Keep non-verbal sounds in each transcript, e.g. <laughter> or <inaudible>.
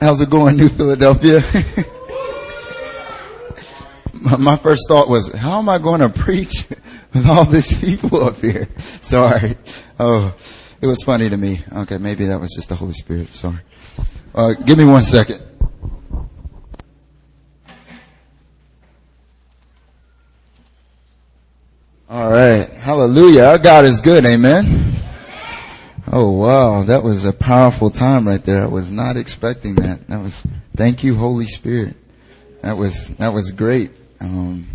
How's it going, New Philadelphia? <laughs> My first thought was, how am I going to preach with all these people up here? <laughs> Sorry. Oh, it was funny to me. Okay, maybe that was just the Holy Spirit. Sorry. Uh, give me one second. All right. Hallelujah. Our God is good. Amen. Oh wow. That was a powerful time right there. I was not expecting that. That was, thank you, Holy Spirit. That was, that was great. Um,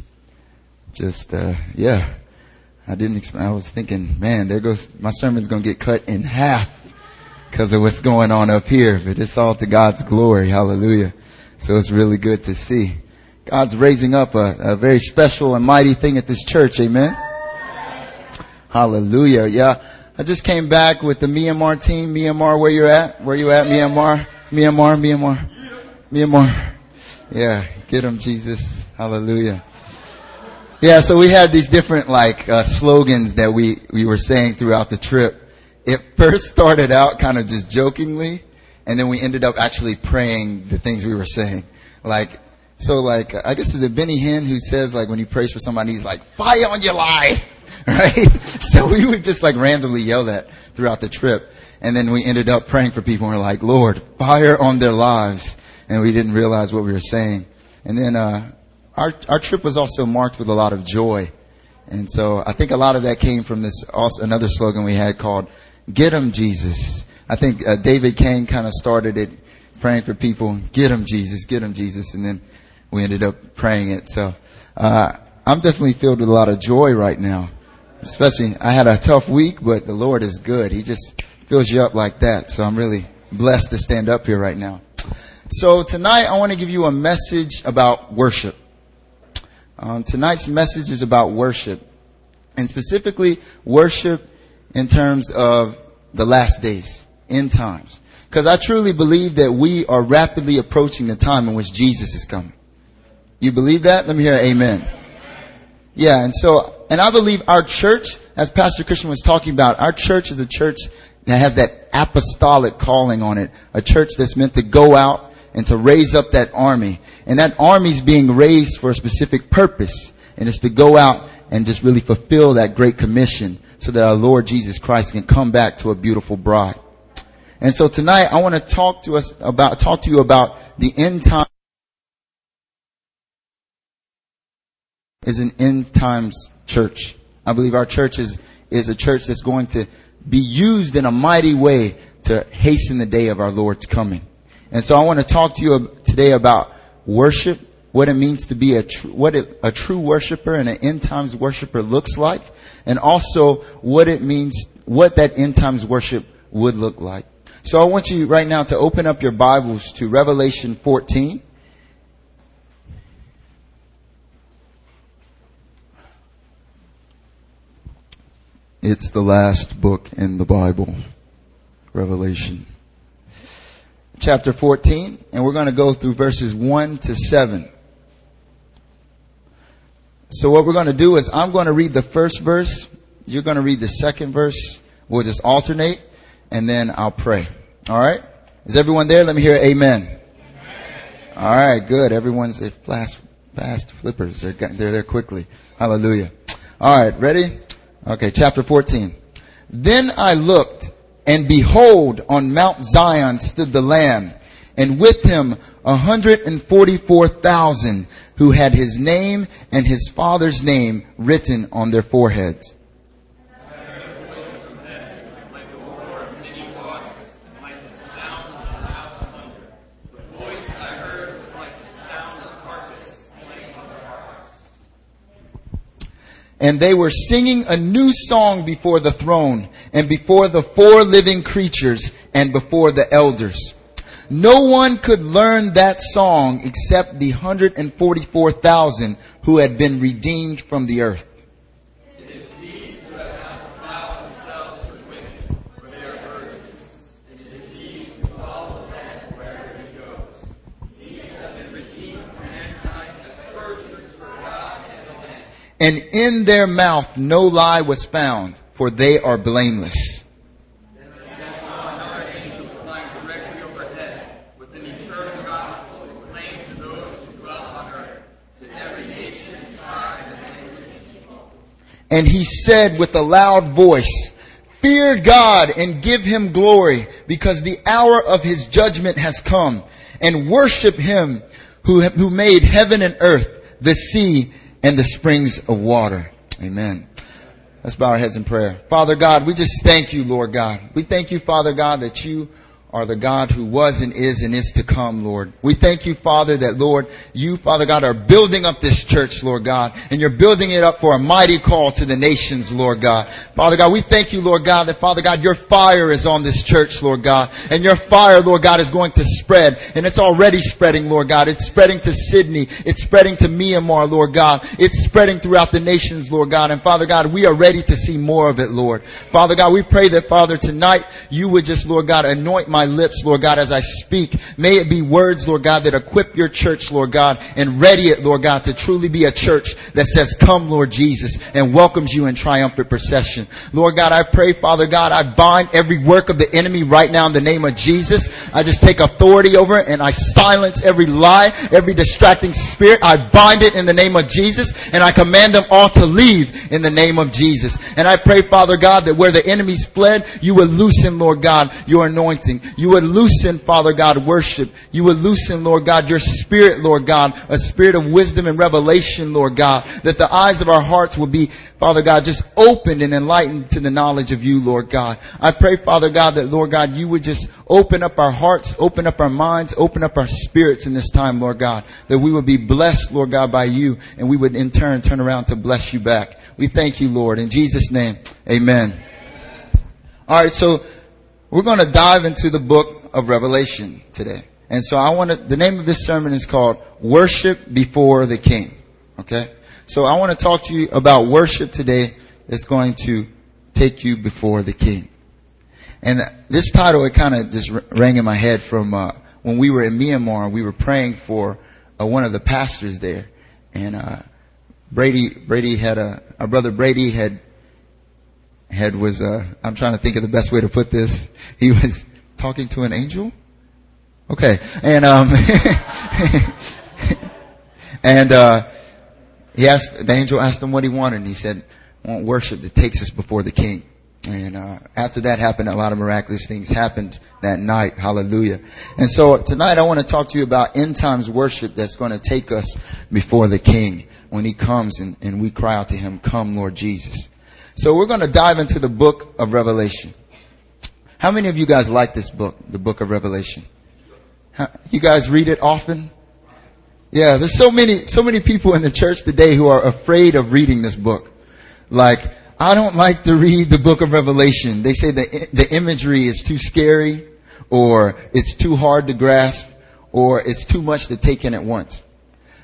just, uh, yeah. I didn't expect, I was thinking, man, there goes, my sermon's gonna get cut in half because of what's going on up here, but it's all to God's glory. Hallelujah. So it's really good to see. God's raising up a, a very special and mighty thing at this church. Amen. Hallelujah. Yeah. I just came back with the Myanmar team. Myanmar, where you at? Where you at? Myanmar? Myanmar, Myanmar. Myanmar. Yeah. Get them, Jesus. Hallelujah. Yeah, so we had these different like uh, slogans that we we were saying throughout the trip. It first started out kind of just jokingly, and then we ended up actually praying the things we were saying. Like, so like, I guess is it Benny Hinn who says like when he prays for somebody, he's like, fire on your life. <laughs> right? So we would just like randomly yell that throughout the trip. And then we ended up praying for people and we're like, Lord, fire on their lives. And we didn't realize what we were saying. And then, uh, our, our trip was also marked with a lot of joy. And so I think a lot of that came from this also another slogan we had called "Get "Get 'em Jesus." I think uh, David Kane kind of started it, praying for people, "Get "Get 'em Jesus, Get get 'em Jesus," and then we ended up praying it. So uh, I'm definitely filled with a lot of joy right now. Especially, I had a tough week, but the Lord is good. He just fills you up like that. So I'm really blessed to stand up here right now. So tonight I want to give you a message about worship. Um, tonight's message is about worship, and specifically worship in terms of the last days, end times. Because I truly believe that we are rapidly approaching the time in which Jesus is coming. You believe that? Let me hear amen. Yeah, and so, and I believe our church, as Pastor Christian was talking about, our church is a church that has that apostolic calling on it. A church that's meant to go out and to raise up that army. And that army is being raised for a specific purpose. And it's to go out and just really fulfill that great commission so that our Lord Jesus Christ can come back to a beautiful bride. And so tonight I want to talk to us about, talk to you about the end time is an end times church. I believe our church is, is a church that's going to be used in a mighty way to hasten the day of our Lord's coming. And so I want to talk to you today about worship, what it means to be a tr- what it, a true worshiper and an end times worshiper looks like, and also what it means, what that end times worship would look like. So I want you right now to open up your Bibles to Revelation 14. It's the last book in the Bible, Revelation. Chapter 14, and we're going to go through verses 1 to 7. So what we're going to do is I'm going to read the first verse, you're going to read the second verse, we'll just alternate, and then I'll pray. Alright? Is everyone there? Let me hear amen. Alright, good. Everyone's eh, a fast, fast flippers. They're, they're there quickly. Hallelujah. Alright, ready? Okay, chapter 14. Then I looked, and behold, on Mount Zion stood the Lamb, and with him a hundred and forty-four thousand who had his name and his father's name written on their foreheads. And they were singing a new song before the throne and before the four living creatures and before the elders. No one could learn that song except the 144,000 who had been redeemed from the earth. And in their mouth no lie was found, for they are blameless. And he said with a loud voice, Fear God and give him glory, because the hour of his judgment has come, and worship him who, who made heaven and earth, the sea, and the springs of water. Amen. Let's bow our heads in prayer. Father God, we just thank you, Lord God. We thank you, Father God, that you are the God who was and is and is to come, Lord. We thank you, Father, that Lord, you, Father God, are building up this church, Lord God, and you're building it up for a mighty call to the nations, Lord God. Father God, we thank you, Lord God, that Father God, your fire is on this church, Lord God, and your fire, Lord God, is going to spread, and it's already spreading, Lord God. It's spreading to Sydney. It's spreading to Myanmar, Lord God. It's spreading throughout the nations, Lord God, and Father God, we are ready to see more of it, Lord. Father God, we pray that, Father, tonight, you would just, Lord God, anoint my lips, Lord God, as I speak. May it be words, Lord God, that equip your church, Lord God, and ready it, Lord God, to truly be a church that says, come, Lord Jesus, and welcomes you in triumphant procession. Lord God, I pray, Father God, I bind every work of the enemy right now in the name of Jesus. I just take authority over it and I silence every lie, every distracting spirit. I bind it in the name of Jesus and I command them all to leave in the name of Jesus. And I pray, Father God, that where the enemies fled, you would loosen, Lord God, your anointing. You would loosen, Father God, worship. You would loosen, Lord God, your spirit, Lord God, a spirit of wisdom and revelation, Lord God, that the eyes of our hearts will be Father God, just opened and enlightened to the knowledge of you, Lord God. I pray, Father God, that Lord God, you would just open up our hearts, open up our minds, open up our spirits in this time, Lord God, that we would be blessed, Lord God, by you, and we would in turn turn around to bless you back. We thank you, Lord. In Jesus' name, amen. Alright, so we're going to dive into the book of Revelation today. And so I want to, the name of this sermon is called Worship Before the King. Okay? So I want to talk to you about worship today that's going to take you before the King. And this title, it kind of just rang in my head from uh, when we were in Myanmar. We were praying for uh, one of the pastors there, and uh, Brady Brady had a our brother Brady had had was uh, I'm trying to think of the best way to put this. He was talking to an angel. Okay, and um, <laughs> and uh, he asked, the angel asked him what he wanted and he said, I want worship that takes us before the king. And, uh, after that happened, a lot of miraculous things happened that night. Hallelujah. And so tonight I want to talk to you about end times worship that's going to take us before the king when he comes and, and we cry out to him, come Lord Jesus. So we're going to dive into the book of Revelation. How many of you guys like this book, the book of Revelation? You guys read it often? Yeah, there's so many, so many people in the church today who are afraid of reading this book. Like, I don't like to read the book of Revelation. They say the, the imagery is too scary, or it's too hard to grasp, or it's too much to take in at once.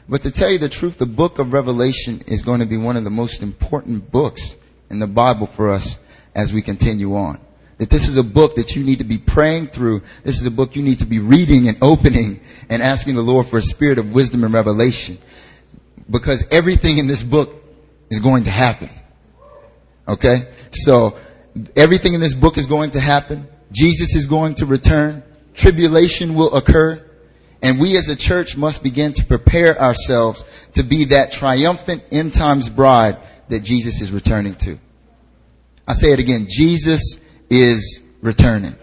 But to tell you the truth, the book of Revelation is going to be one of the most important books in the Bible for us as we continue on. That this is a book that you need to be praying through. This is a book you need to be reading and opening and asking the Lord for a spirit of wisdom and revelation. Because everything in this book is going to happen. Okay? So, everything in this book is going to happen. Jesus is going to return. Tribulation will occur. And we as a church must begin to prepare ourselves to be that triumphant end times bride that Jesus is returning to. I say it again. Jesus is returning.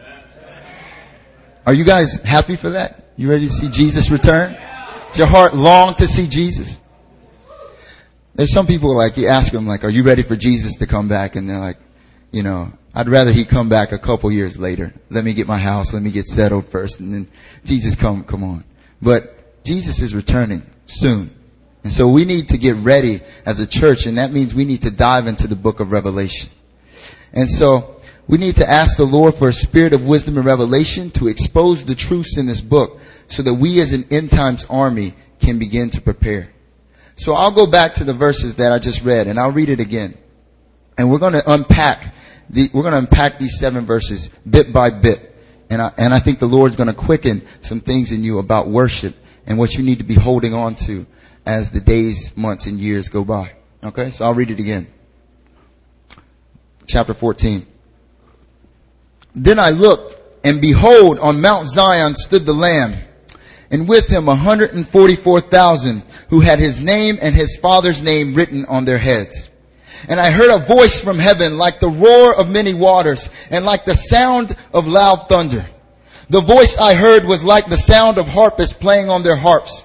Are you guys happy for that? You ready to see Jesus return? Does your heart long to see Jesus? There's some people like, you ask them like, are you ready for Jesus to come back? And they're like, you know, I'd rather he come back a couple years later. Let me get my house, let me get settled first, and then Jesus come, come on. But Jesus is returning soon. And so we need to get ready as a church, and that means we need to dive into the book of Revelation. And so, we need to ask the Lord for a spirit of wisdom and revelation to expose the truths in this book so that we as an end times army can begin to prepare. So I'll go back to the verses that I just read and I'll read it again. And we're going to unpack the, we're going to unpack these seven verses bit by bit. And I, and I think the Lord's going to quicken some things in you about worship and what you need to be holding on to as the days, months, and years go by. Okay? So I'll read it again. Chapter 14. Then I looked, and behold, on Mount Zion stood the Lamb, and with him 144,000 who had his name and his father's name written on their heads. And I heard a voice from heaven like the roar of many waters and like the sound of loud thunder. The voice I heard was like the sound of harpists playing on their harps.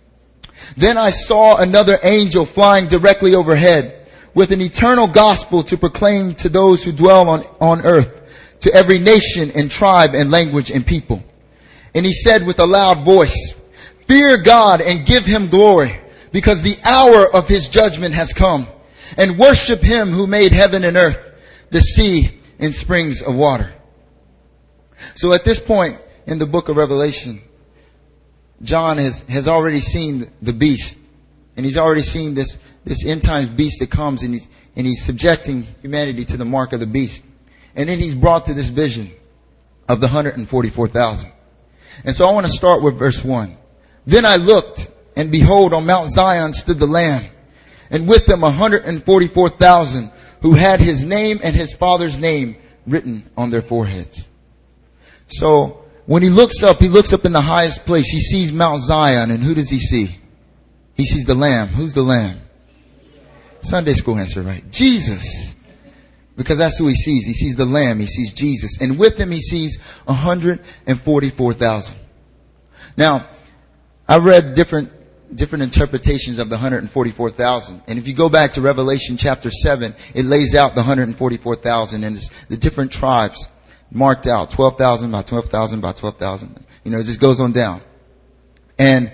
Then I saw another angel flying directly overhead with an eternal gospel to proclaim to those who dwell on, on earth, to every nation and tribe and language and people. And he said with a loud voice, fear God and give him glory because the hour of his judgment has come and worship him who made heaven and earth, the sea and springs of water. So at this point in the book of Revelation, John has, has already seen the beast and he's already seen this, this end times beast that comes and he's, and he's subjecting humanity to the mark of the beast. And then he's brought to this vision of the 144,000. And so I want to start with verse 1. Then I looked, and behold, on Mount Zion stood the Lamb, and with them 144,000 who had his name and his father's name written on their foreheads. So when he looks up, he looks up in the highest place. He sees Mount Zion, and who does he see? He sees the Lamb. Who's the Lamb? Sunday school answer, right? Jesus. Because that's who he sees. He sees the Lamb. He sees Jesus. And with him he sees 144,000. Now, I read different, different interpretations of the 144,000. And if you go back to Revelation chapter 7, it lays out the 144,000 and the different tribes marked out. 12,000 by 12,000 by 12,000. You know, it just goes on down. And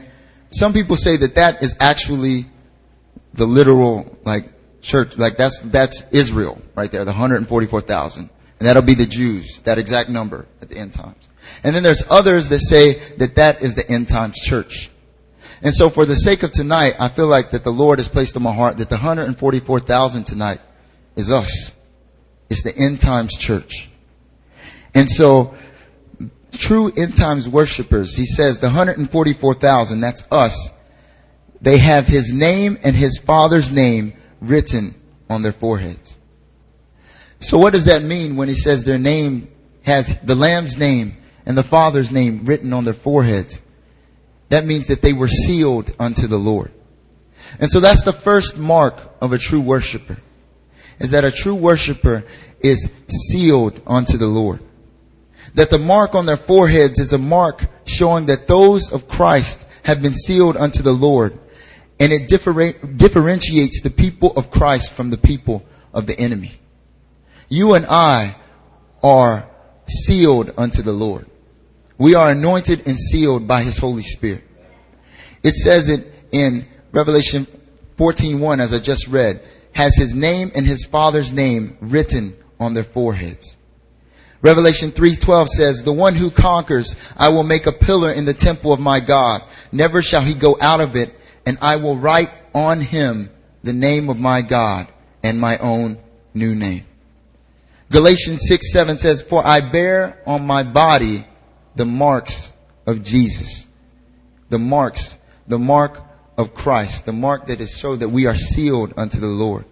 some people say that that is actually the literal, like, church, like that's, that's Israel right there, the 144,000. And that'll be the Jews, that exact number at the end times. And then there's others that say that that is the end times church. And so for the sake of tonight, I feel like that the Lord has placed on my heart that the 144,000 tonight is us. It's the end times church. And so true end times worshipers, he says the 144,000, that's us. They have his name and his father's name written on their foreheads. So what does that mean when he says their name has the Lamb's name and the Father's name written on their foreheads? That means that they were sealed unto the Lord. And so that's the first mark of a true worshiper. Is that a true worshiper is sealed unto the Lord. That the mark on their foreheads is a mark showing that those of Christ have been sealed unto the Lord and it differentiates the people of Christ from the people of the enemy. You and I are sealed unto the Lord. We are anointed and sealed by His Holy Spirit. It says it in Revelation 14.1 as I just read, has His name and His Father's name written on their foreheads. Revelation 3:12 says, "The one who conquers, I will make a pillar in the temple of my God. Never shall he go out of it, and I will write on him the name of my God and my own new name. Galatians 6, 7 says, For I bear on my body the marks of Jesus. The marks, the mark of Christ, the mark that is so that we are sealed unto the Lord.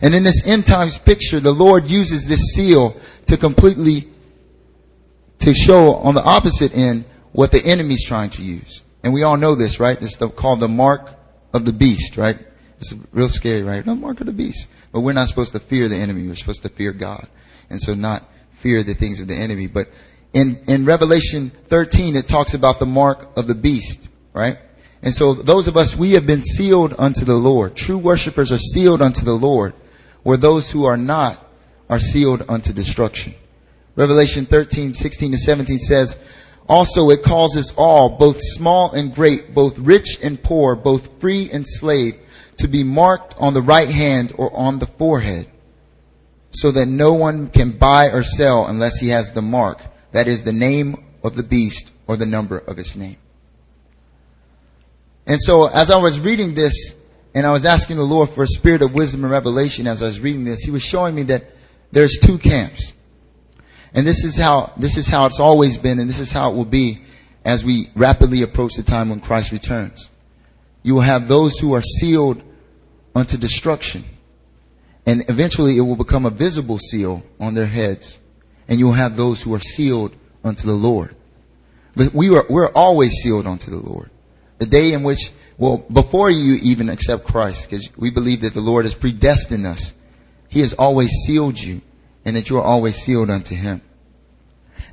And in this end times picture, the Lord uses this seal to completely, to show on the opposite end what the enemy's trying to use. And we all know this, right? It's the, called the mark of the beast, right? It's real scary, right? The mark of the beast. But we're not supposed to fear the enemy. We're supposed to fear God. And so not fear the things of the enemy. But in, in Revelation 13, it talks about the mark of the beast, right? And so those of us, we have been sealed unto the Lord. True worshippers are sealed unto the Lord, where those who are not are sealed unto destruction. Revelation 13, 16 to 17 says, also it calls us all, both small and great, both rich and poor, both free and slave, to be marked on the right hand or on the forehead, so that no one can buy or sell unless he has the mark, that is the name of the beast or the number of his name. And so as I was reading this and I was asking the Lord for a spirit of wisdom and revelation as I was reading this, He was showing me that there's two camps. And this is how, this is how it's always been and this is how it will be as we rapidly approach the time when Christ returns. You will have those who are sealed unto destruction. And eventually it will become a visible seal on their heads. And you will have those who are sealed unto the Lord. But we are, we're always sealed unto the Lord. The day in which, well, before you even accept Christ, because we believe that the Lord has predestined us, He has always sealed you, and that you are always sealed unto Him.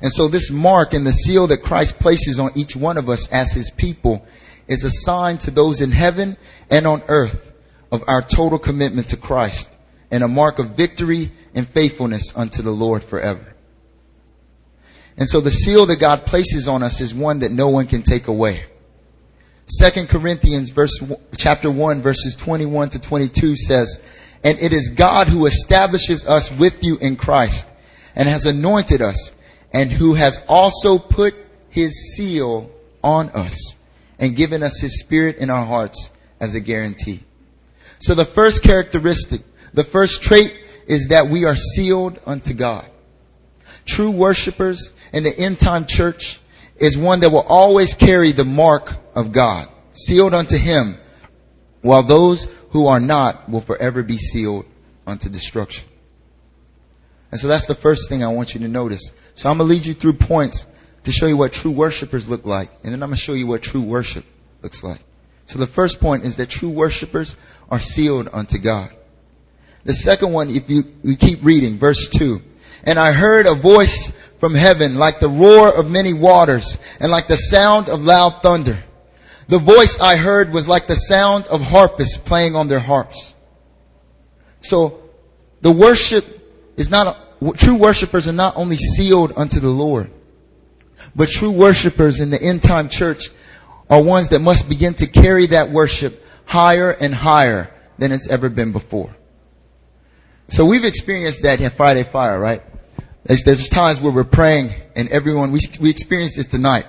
And so this mark and the seal that Christ places on each one of us as His people is a sign to those in heaven and on earth of our total commitment to Christ and a mark of victory and faithfulness unto the Lord forever. And so the seal that God places on us is one that no one can take away. Second Corinthians verse, chapter 1 verses 21 to 22 says, And it is God who establishes us with you in Christ and has anointed us and who has also put his seal on us and given us his spirit in our hearts as a guarantee. So the first characteristic, the first trait is that we are sealed unto God. True worshipers in the end time church is one that will always carry the mark of God, sealed unto him, while those who are not will forever be sealed unto destruction. And so that's the first thing I want you to notice. So I'm going to lead you through points to show you what true worshipers look like. And then I'm going to show you what true worship looks like. So the first point is that true worshipers are sealed unto God. The second one, if you, we keep reading, verse 2. And I heard a voice from heaven like the roar of many waters and like the sound of loud thunder. The voice I heard was like the sound of harpists playing on their harps. So the worship is not, true worshipers are not only sealed unto the Lord, but true worshipers in the end time church are ones that must begin to carry that worship higher and higher than it's ever been before. So we've experienced that in Friday Fire, right? There's, there's times where we're praying and everyone, we, we experienced this tonight,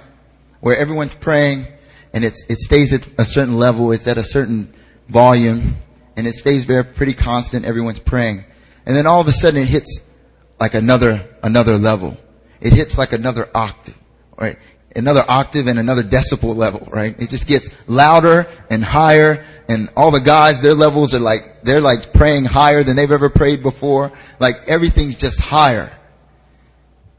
where everyone's praying and it's, it stays at a certain level, it's at a certain volume, and it stays there pretty constant, everyone's praying. And then all of a sudden it hits like another, another level. It hits like another octave right? Another octave and another decibel level, right? It just gets louder and higher and all the guys, their levels are like, they're like praying higher than they've ever prayed before. Like everything's just higher.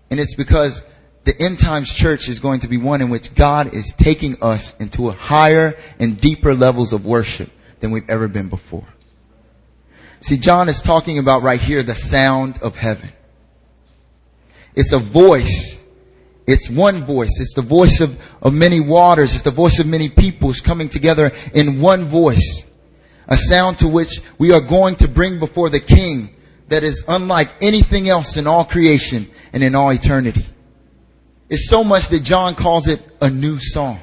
And it's because the end times church is going to be one in which God is taking us into a higher and deeper levels of worship than we've ever been before. See, John is talking about right here the sound of heaven. It's a voice it's one voice. It's the voice of, of many waters. It's the voice of many peoples coming together in one voice. A sound to which we are going to bring before the King that is unlike anything else in all creation and in all eternity. It's so much that John calls it a new song.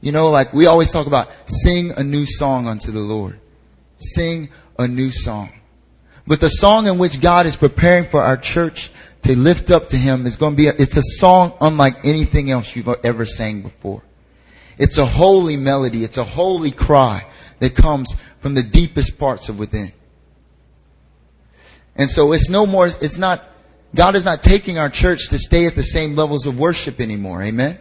You know, like we always talk about sing a new song unto the Lord. Sing a new song. But the song in which God is preparing for our church to lift up to Him is going to be, a, it's a song unlike anything else you've ever sang before. It's a holy melody. It's a holy cry that comes from the deepest parts of within. And so it's no more, it's not, God is not taking our church to stay at the same levels of worship anymore. Amen?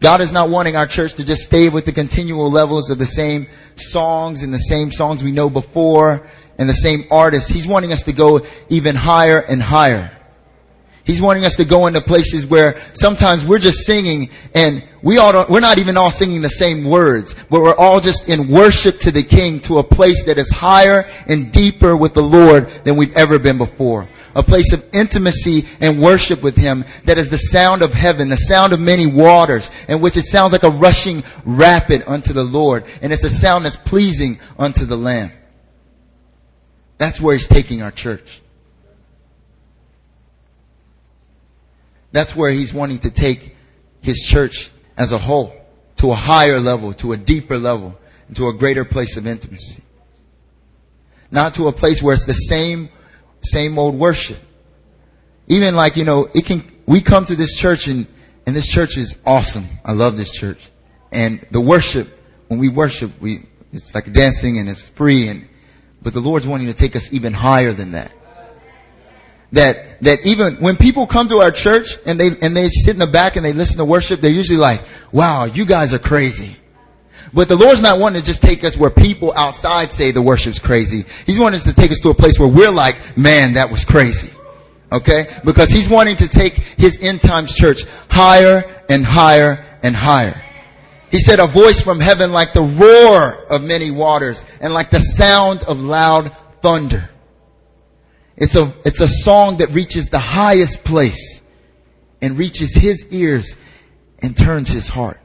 God is not wanting our church to just stay with the continual levels of the same songs and the same songs we know before and the same artists. He's wanting us to go even higher and higher. He's wanting us to go into places where sometimes we're just singing and we all don't, we're not even all singing the same words, but we're all just in worship to the King to a place that is higher and deeper with the Lord than we've ever been before. A place of intimacy and worship with Him that is the sound of heaven, the sound of many waters, in which it sounds like a rushing rapid unto the Lord. And it's a sound that's pleasing unto the Lamb. That's where he's taking our church. That's where he's wanting to take his church as a whole to a higher level, to a deeper level, and to a greater place of intimacy. Not to a place where it's the same, same old worship. Even like, you know, it can, we come to this church and, and this church is awesome. I love this church. And the worship, when we worship, we, it's like dancing and it's free and, but the Lord's wanting to take us even higher than that. That, that even when people come to our church and they, and they sit in the back and they listen to worship, they're usually like, wow, you guys are crazy. But the Lord's not wanting to just take us where people outside say the worship's crazy. He's wanting us to take us to a place where we're like, man, that was crazy. Okay? Because He's wanting to take His end times church higher and higher and higher. He said a voice from heaven like the roar of many waters and like the sound of loud thunder. It's a, it's a song that reaches the highest place and reaches his ears and turns his heart.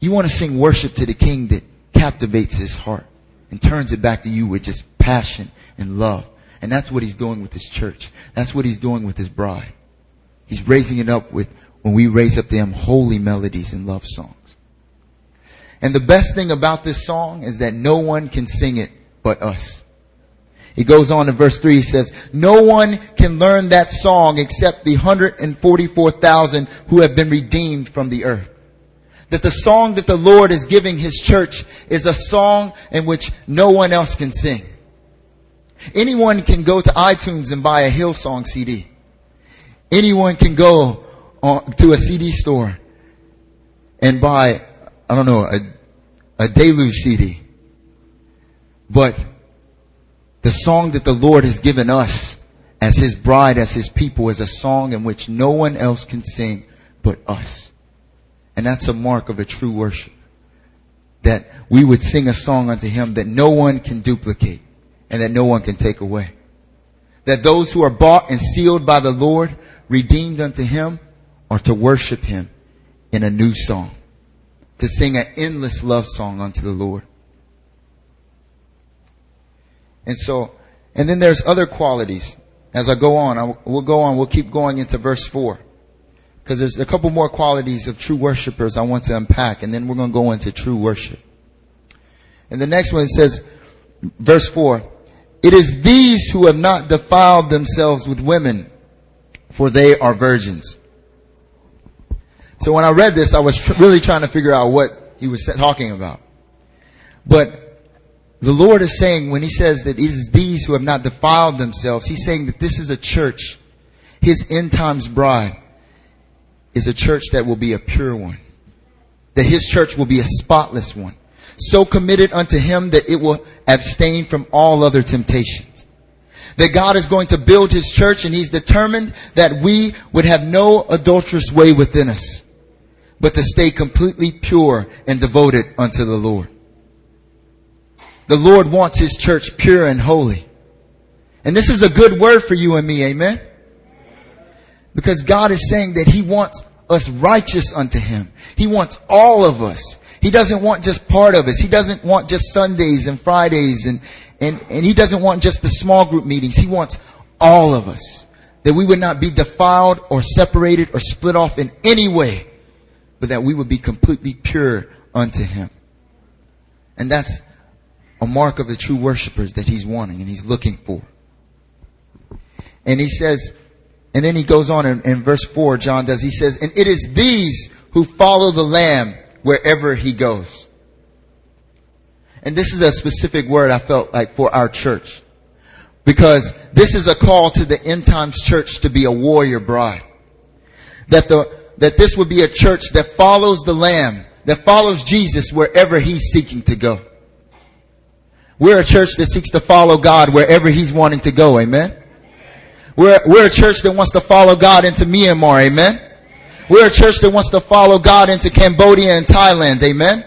You want to sing worship to the king that captivates his heart and turns it back to you with just passion and love. And that's what he's doing with his church. That's what he's doing with his bride. He's raising it up with, when we raise up them holy melodies and love songs. And the best thing about this song is that no one can sing it but us. He goes on in verse 3, he says, No one can learn that song except the 144,000 who have been redeemed from the earth. That the song that the Lord is giving His church is a song in which no one else can sing. Anyone can go to iTunes and buy a Hillsong CD. Anyone can go on, to a CD store and buy, I don't know, a, a Deluge CD. But the song that the Lord has given us as His bride, as His people, is a song in which no one else can sing but us. And that's a mark of a true worship. That we would sing a song unto Him that no one can duplicate and that no one can take away. That those who are bought and sealed by the Lord, redeemed unto Him, are to worship Him in a new song. To sing an endless love song unto the Lord. And so, and then there's other qualities. As I go on, I, we'll go on, we'll keep going into verse 4. Because there's a couple more qualities of true worshipers I want to unpack, and then we're going to go into true worship. And the next one says, verse 4, It is these who have not defiled themselves with women, for they are virgins. So when I read this, I was tr- really trying to figure out what he was talking about. But the Lord is saying when He says that it is these who have not defiled themselves, He's saying that this is a church. His end times bride is a church that will be a pure one. That His church will be a spotless one. So committed unto Him that it will abstain from all other temptations. That God is going to build His church and He's determined that we would have no adulterous way within us, but to stay completely pure and devoted unto the Lord. The Lord wants His church pure and holy. And this is a good word for you and me, amen? Because God is saying that He wants us righteous unto Him. He wants all of us. He doesn't want just part of us. He doesn't want just Sundays and Fridays and, and, and He doesn't want just the small group meetings. He wants all of us. That we would not be defiled or separated or split off in any way, but that we would be completely pure unto Him. And that's a mark of the true worshipers that he's wanting and he's looking for. And he says, and then he goes on in, in, verse 4, John does, he says, and it is these who follow the Lamb wherever he goes. And this is a specific word I felt like for our church. Because this is a call to the end times church to be a warrior bride. That the, that this would be a church that follows the Lamb, that follows Jesus wherever he's seeking to go. We're a church that seeks to follow God wherever He's wanting to go. Amen. We're, we're a church that wants to follow God into Myanmar. Amen. We're a church that wants to follow God into Cambodia and Thailand. Amen.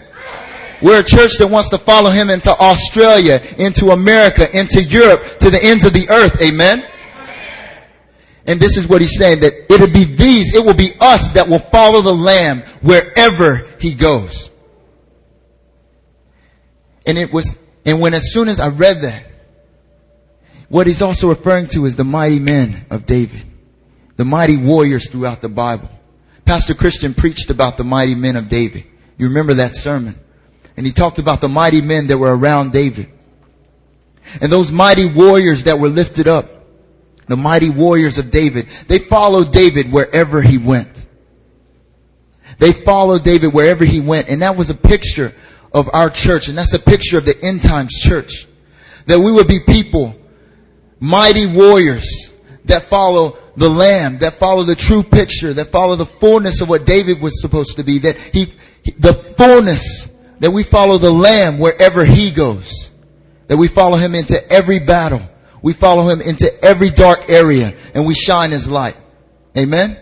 We're a church that wants to follow Him into Australia, into America, into Europe, to the ends of the earth. Amen. And this is what he's saying that it'll be these, it will be us that will follow the Lamb wherever he goes. And it was and when as soon as I read that, what he's also referring to is the mighty men of David. The mighty warriors throughout the Bible. Pastor Christian preached about the mighty men of David. You remember that sermon. And he talked about the mighty men that were around David. And those mighty warriors that were lifted up. The mighty warriors of David. They followed David wherever he went. They followed David wherever he went. And that was a picture of our church. And that's a picture of the end times church. That we would be people, mighty warriors that follow the Lamb, that follow the true picture, that follow the fullness of what David was supposed to be, that he, the fullness, that we follow the Lamb wherever he goes, that we follow him into every battle, we follow him into every dark area, and we shine his light. Amen?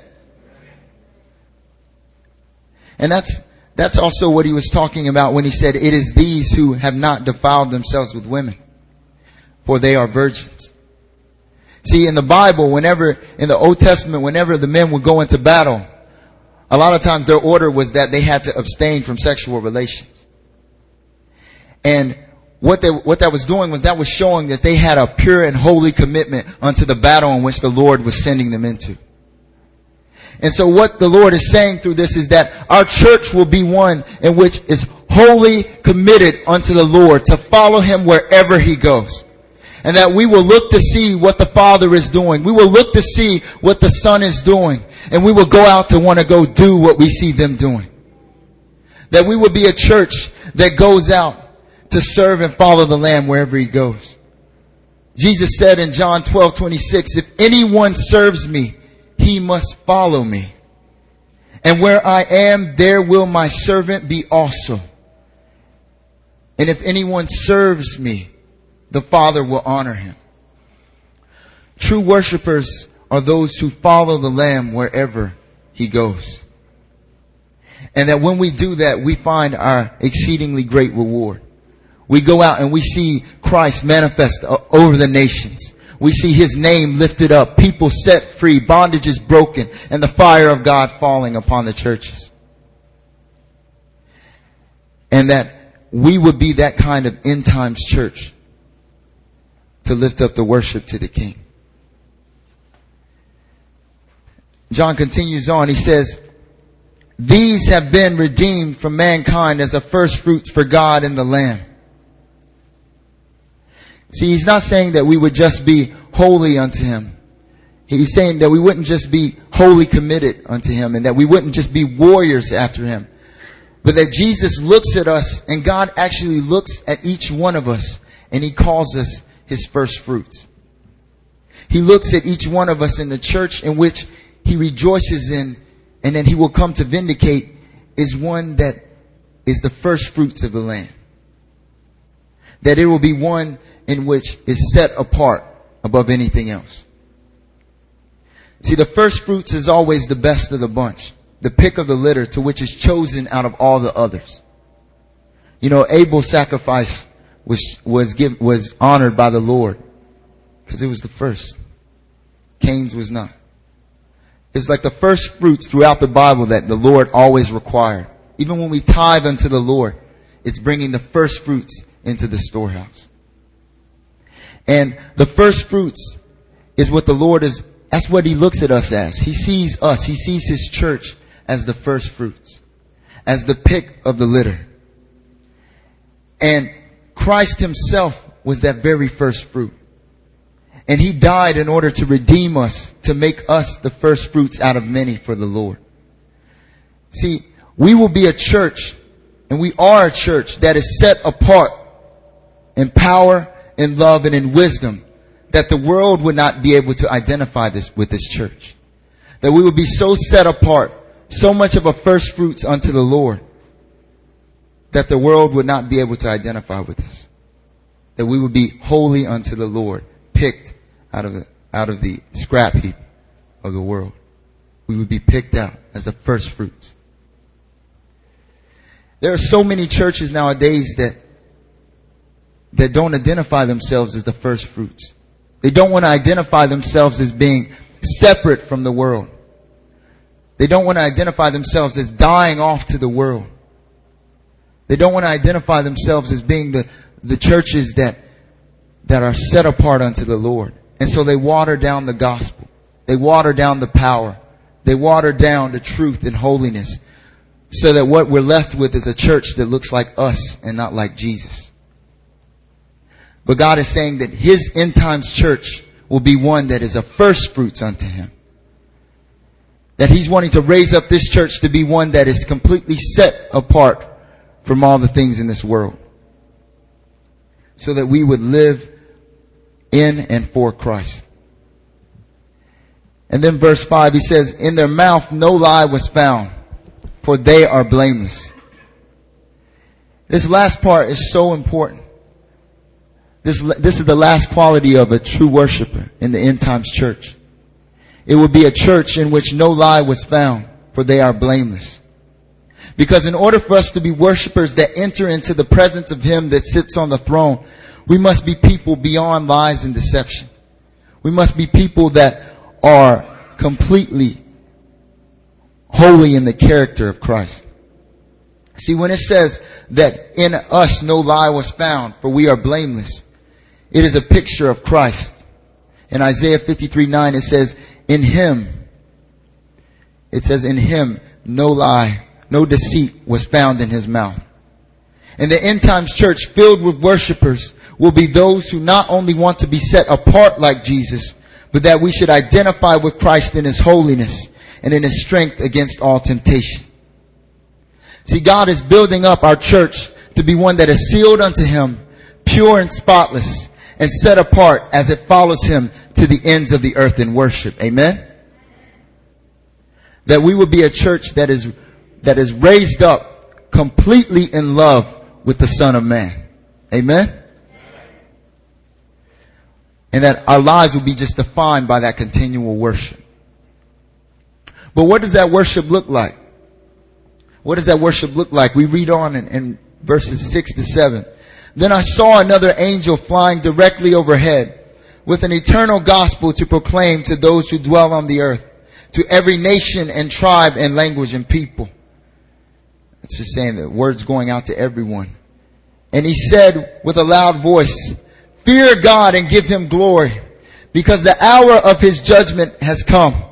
And that's, that's also what he was talking about when he said, it is these who have not defiled themselves with women, for they are virgins. See, in the Bible, whenever, in the Old Testament, whenever the men would go into battle, a lot of times their order was that they had to abstain from sexual relations. And what they, what that was doing was that was showing that they had a pure and holy commitment unto the battle in which the Lord was sending them into. And so what the Lord is saying through this is that our church will be one in which is wholly committed unto the Lord to follow Him wherever He goes. And that we will look to see what the Father is doing. We will look to see what the Son is doing. And we will go out to want to go do what we see them doing. That we will be a church that goes out to serve and follow the Lamb wherever He goes. Jesus said in John 12, 26, if anyone serves me, he must follow me. And where I am, there will my servant be also. And if anyone serves me, the Father will honor him. True worshipers are those who follow the Lamb wherever he goes. And that when we do that, we find our exceedingly great reward. We go out and we see Christ manifest over the nations. We see His name lifted up, people set free, bondages broken, and the fire of God falling upon the churches. And that we would be that kind of end times church to lift up the worship to the King. John continues on. He says, these have been redeemed from mankind as a first fruits for God and the Lamb. See, he's not saying that we would just be holy unto him. He's saying that we wouldn't just be wholly committed unto him and that we wouldn't just be warriors after him. But that Jesus looks at us and God actually looks at each one of us and he calls us his first fruits. He looks at each one of us in the church in which he rejoices in and then he will come to vindicate is one that is the first fruits of the land. That it will be one in which is set apart above anything else. See, the first fruits is always the best of the bunch, the pick of the litter to which is chosen out of all the others. You know, Abel's sacrifice was, was give, was honored by the Lord because it was the first. Cain's was not. It's like the first fruits throughout the Bible that the Lord always required. Even when we tithe unto the Lord, it's bringing the first fruits into the storehouse. And the first fruits is what the Lord is, that's what He looks at us as. He sees us, He sees His church as the first fruits, as the pick of the litter. And Christ Himself was that very first fruit. And He died in order to redeem us, to make us the first fruits out of many for the Lord. See, we will be a church, and we are a church that is set apart in power in love and in wisdom that the world would not be able to identify this with this church. That we would be so set apart, so much of a first fruits unto the Lord, that the world would not be able to identify with us. That we would be holy unto the Lord, picked out of the, out of the scrap heap of the world. We would be picked out as the first fruits. There are so many churches nowadays that that don't identify themselves as the first fruits. They don't want to identify themselves as being separate from the world. They don't want to identify themselves as dying off to the world. They don't want to identify themselves as being the, the churches that, that are set apart unto the Lord. And so they water down the gospel. They water down the power. They water down the truth and holiness so that what we're left with is a church that looks like us and not like Jesus. But God is saying that His end times church will be one that is a first fruits unto Him. That He's wanting to raise up this church to be one that is completely set apart from all the things in this world. So that we would live in and for Christ. And then verse 5, he says, In their mouth no lie was found, for they are blameless. This last part is so important. This, this is the last quality of a true worshiper in the end times church. It will be a church in which no lie was found, for they are blameless. Because in order for us to be worshipers that enter into the presence of Him that sits on the throne, we must be people beyond lies and deception. We must be people that are completely holy in the character of Christ. See, when it says that in us no lie was found, for we are blameless, it is a picture of Christ. In Isaiah 53, 9, it says, in Him, it says, in Him, no lie, no deceit was found in His mouth. And the end times church filled with worshipers will be those who not only want to be set apart like Jesus, but that we should identify with Christ in His holiness and in His strength against all temptation. See, God is building up our church to be one that is sealed unto Him, pure and spotless, and set apart as it follows Him to the ends of the earth in worship. Amen? That we would be a church that is, that is raised up completely in love with the Son of Man. Amen? and that our lives will be just defined by that continual worship. But what does that worship look like? What does that worship look like? We read on in, in verses 6 to 7. Then I saw another angel flying directly overhead with an eternal gospel to proclaim to those who dwell on the earth, to every nation and tribe and language and people. It's just saying that words going out to everyone. And he said with a loud voice, Fear God and give him glory because the hour of his judgment has come.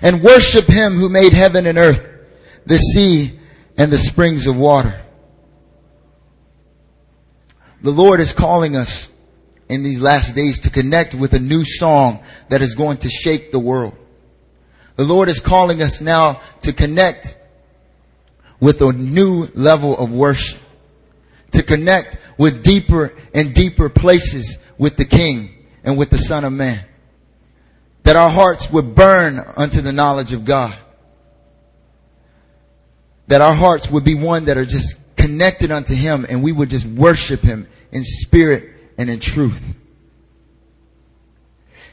And worship him who made heaven and earth, the sea and the springs of water. The Lord is calling us in these last days to connect with a new song that is going to shake the world. The Lord is calling us now to connect with a new level of worship to connect with deeper and deeper places with the King and with the Son of Man. That our hearts would burn unto the knowledge of God. That our hearts would be one that are just connected unto Him and we would just worship Him in spirit and in truth.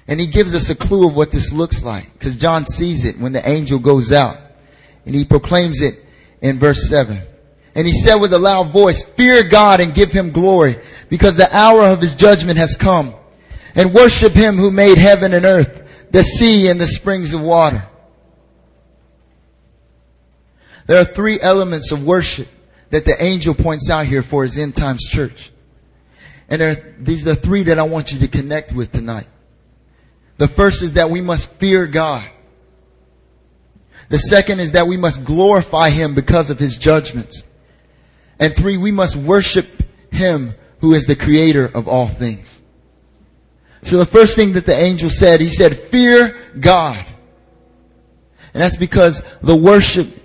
And He gives us a clue of what this looks like because John sees it when the angel goes out and He proclaims it in verse 7. And he said with a loud voice, fear God and give him glory because the hour of his judgment has come and worship him who made heaven and earth, the sea and the springs of water. There are three elements of worship that the angel points out here for his end times church. And these are the three that I want you to connect with tonight. The first is that we must fear God. The second is that we must glorify Him because of His judgments. And three, we must worship Him who is the creator of all things. So the first thing that the angel said, he said, fear God. And that's because the worship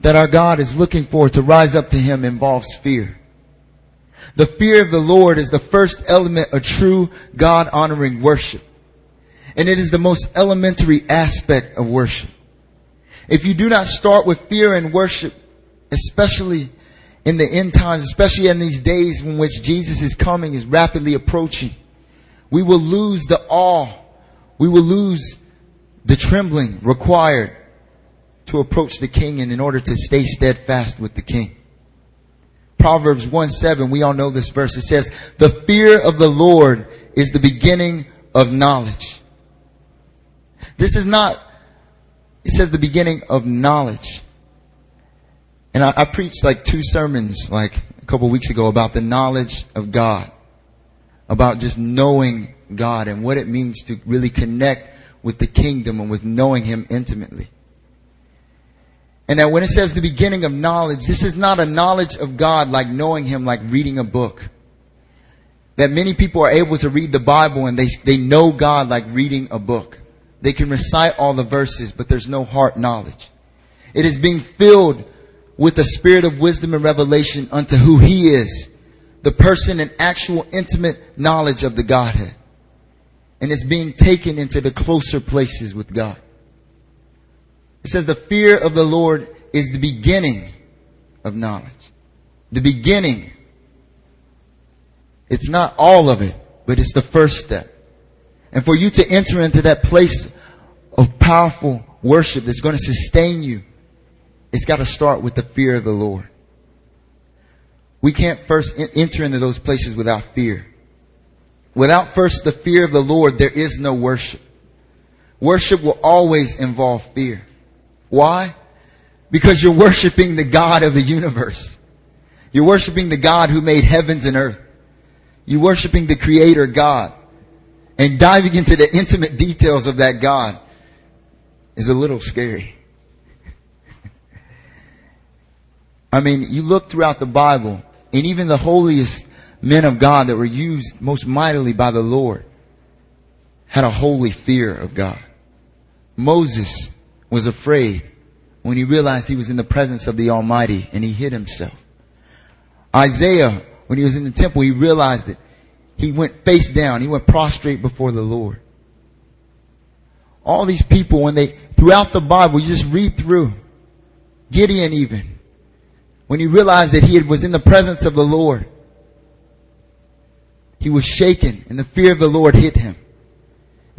that our God is looking for to rise up to Him involves fear. The fear of the Lord is the first element of true God honoring worship. And it is the most elementary aspect of worship. If you do not start with fear and worship, especially in the end times, especially in these days in which Jesus is coming, is rapidly approaching, we will lose the awe. We will lose the trembling required to approach the king and in order to stay steadfast with the king. Proverbs 1 7, we all know this verse. It says, the fear of the Lord is the beginning of knowledge. This is not, it says the beginning of knowledge. And I, I preached like two sermons like a couple weeks ago about the knowledge of God. About just knowing God and what it means to really connect with the kingdom and with knowing Him intimately. And that when it says the beginning of knowledge, this is not a knowledge of God like knowing Him like reading a book. That many people are able to read the Bible and they, they know God like reading a book. They can recite all the verses, but there's no heart knowledge. It is being filled with the spirit of wisdom and revelation unto who he is, the person and actual intimate knowledge of the Godhead. And it's being taken into the closer places with God. It says the fear of the Lord is the beginning of knowledge. The beginning. It's not all of it, but it's the first step. And for you to enter into that place of powerful worship that's going to sustain you, it's got to start with the fear of the Lord. We can't first enter into those places without fear. Without first the fear of the Lord, there is no worship. Worship will always involve fear. Why? Because you're worshiping the God of the universe. You're worshiping the God who made heavens and earth. You're worshiping the creator God. And diving into the intimate details of that God is a little scary. <laughs> I mean, you look throughout the Bible and even the holiest men of God that were used most mightily by the Lord had a holy fear of God. Moses was afraid when he realized he was in the presence of the Almighty and he hid himself. Isaiah, when he was in the temple, he realized it. He went face down. He went prostrate before the Lord. All these people, when they, throughout the Bible, you just read through. Gideon even. When he realized that he was in the presence of the Lord, he was shaken and the fear of the Lord hit him.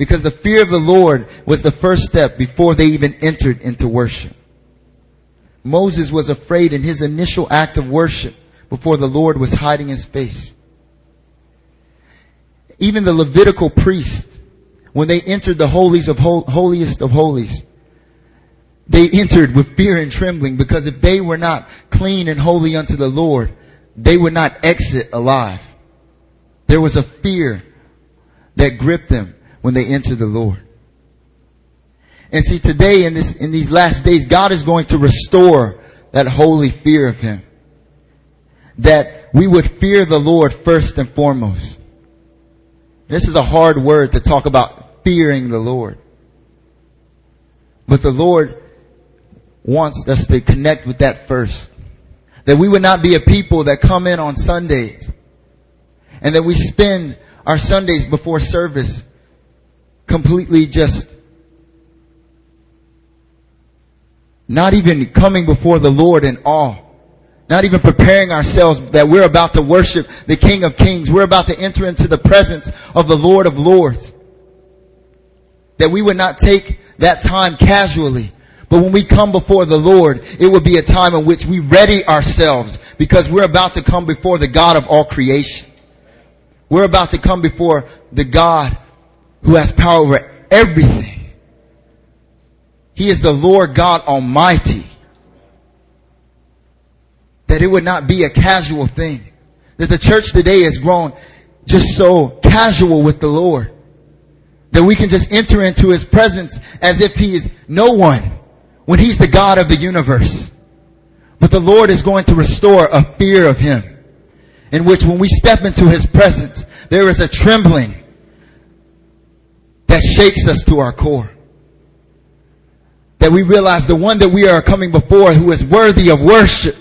Because the fear of the Lord was the first step before they even entered into worship. Moses was afraid in his initial act of worship before the Lord was hiding his face. Even the Levitical priest, when they entered the holies of hol- holiest of holies, they entered with fear and trembling because if they were not clean and holy unto the Lord, they would not exit alive. There was a fear that gripped them when they enter the Lord. And see, today in this, in these last days, God is going to restore that holy fear of Him. That we would fear the Lord first and foremost. This is a hard word to talk about fearing the Lord. But the Lord wants us to connect with that first. That we would not be a people that come in on Sundays and that we spend our Sundays before service completely just not even coming before the Lord in awe. Not even preparing ourselves that we're about to worship the King of Kings. We're about to enter into the presence of the Lord of Lords. That we would not take that time casually. But when we come before the Lord, it would be a time in which we ready ourselves because we're about to come before the God of all creation. We're about to come before the God who has power over everything. He is the Lord God Almighty. That it would not be a casual thing. That the church today has grown just so casual with the Lord. That we can just enter into His presence as if He is no one when He's the God of the universe. But the Lord is going to restore a fear of Him in which when we step into His presence, there is a trembling that shakes us to our core that we realize the one that we are coming before who is worthy of worship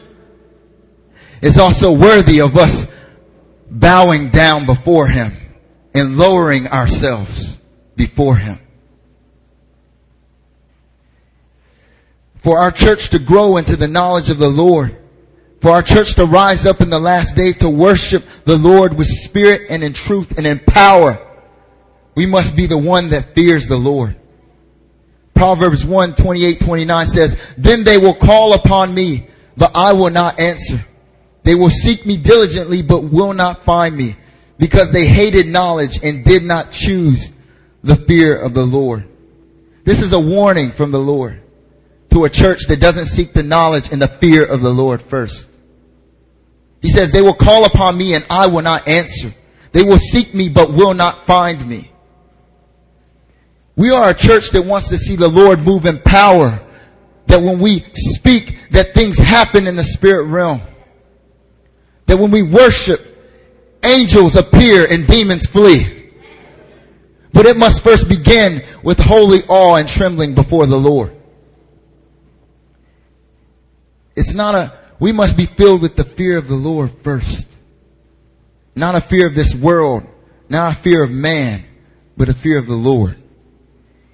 is also worthy of us bowing down before him and lowering ourselves before him. For our church to grow into the knowledge of the Lord, for our church to rise up in the last days to worship the Lord with spirit and in truth and in power, we must be the one that fears the Lord. Proverbs 1, 28, 29 says, Then they will call upon me, but I will not answer. They will seek me diligently, but will not find me, because they hated knowledge and did not choose the fear of the Lord. This is a warning from the Lord to a church that doesn't seek the knowledge and the fear of the Lord first. He says, they will call upon me and I will not answer. They will seek me but will not find me. We are a church that wants to see the Lord move in power. That when we speak, that things happen in the spirit realm. That when we worship, angels appear and demons flee. But it must first begin with holy awe and trembling before the Lord. It's not a, we must be filled with the fear of the Lord first. Not a fear of this world, not a fear of man, but a fear of the Lord.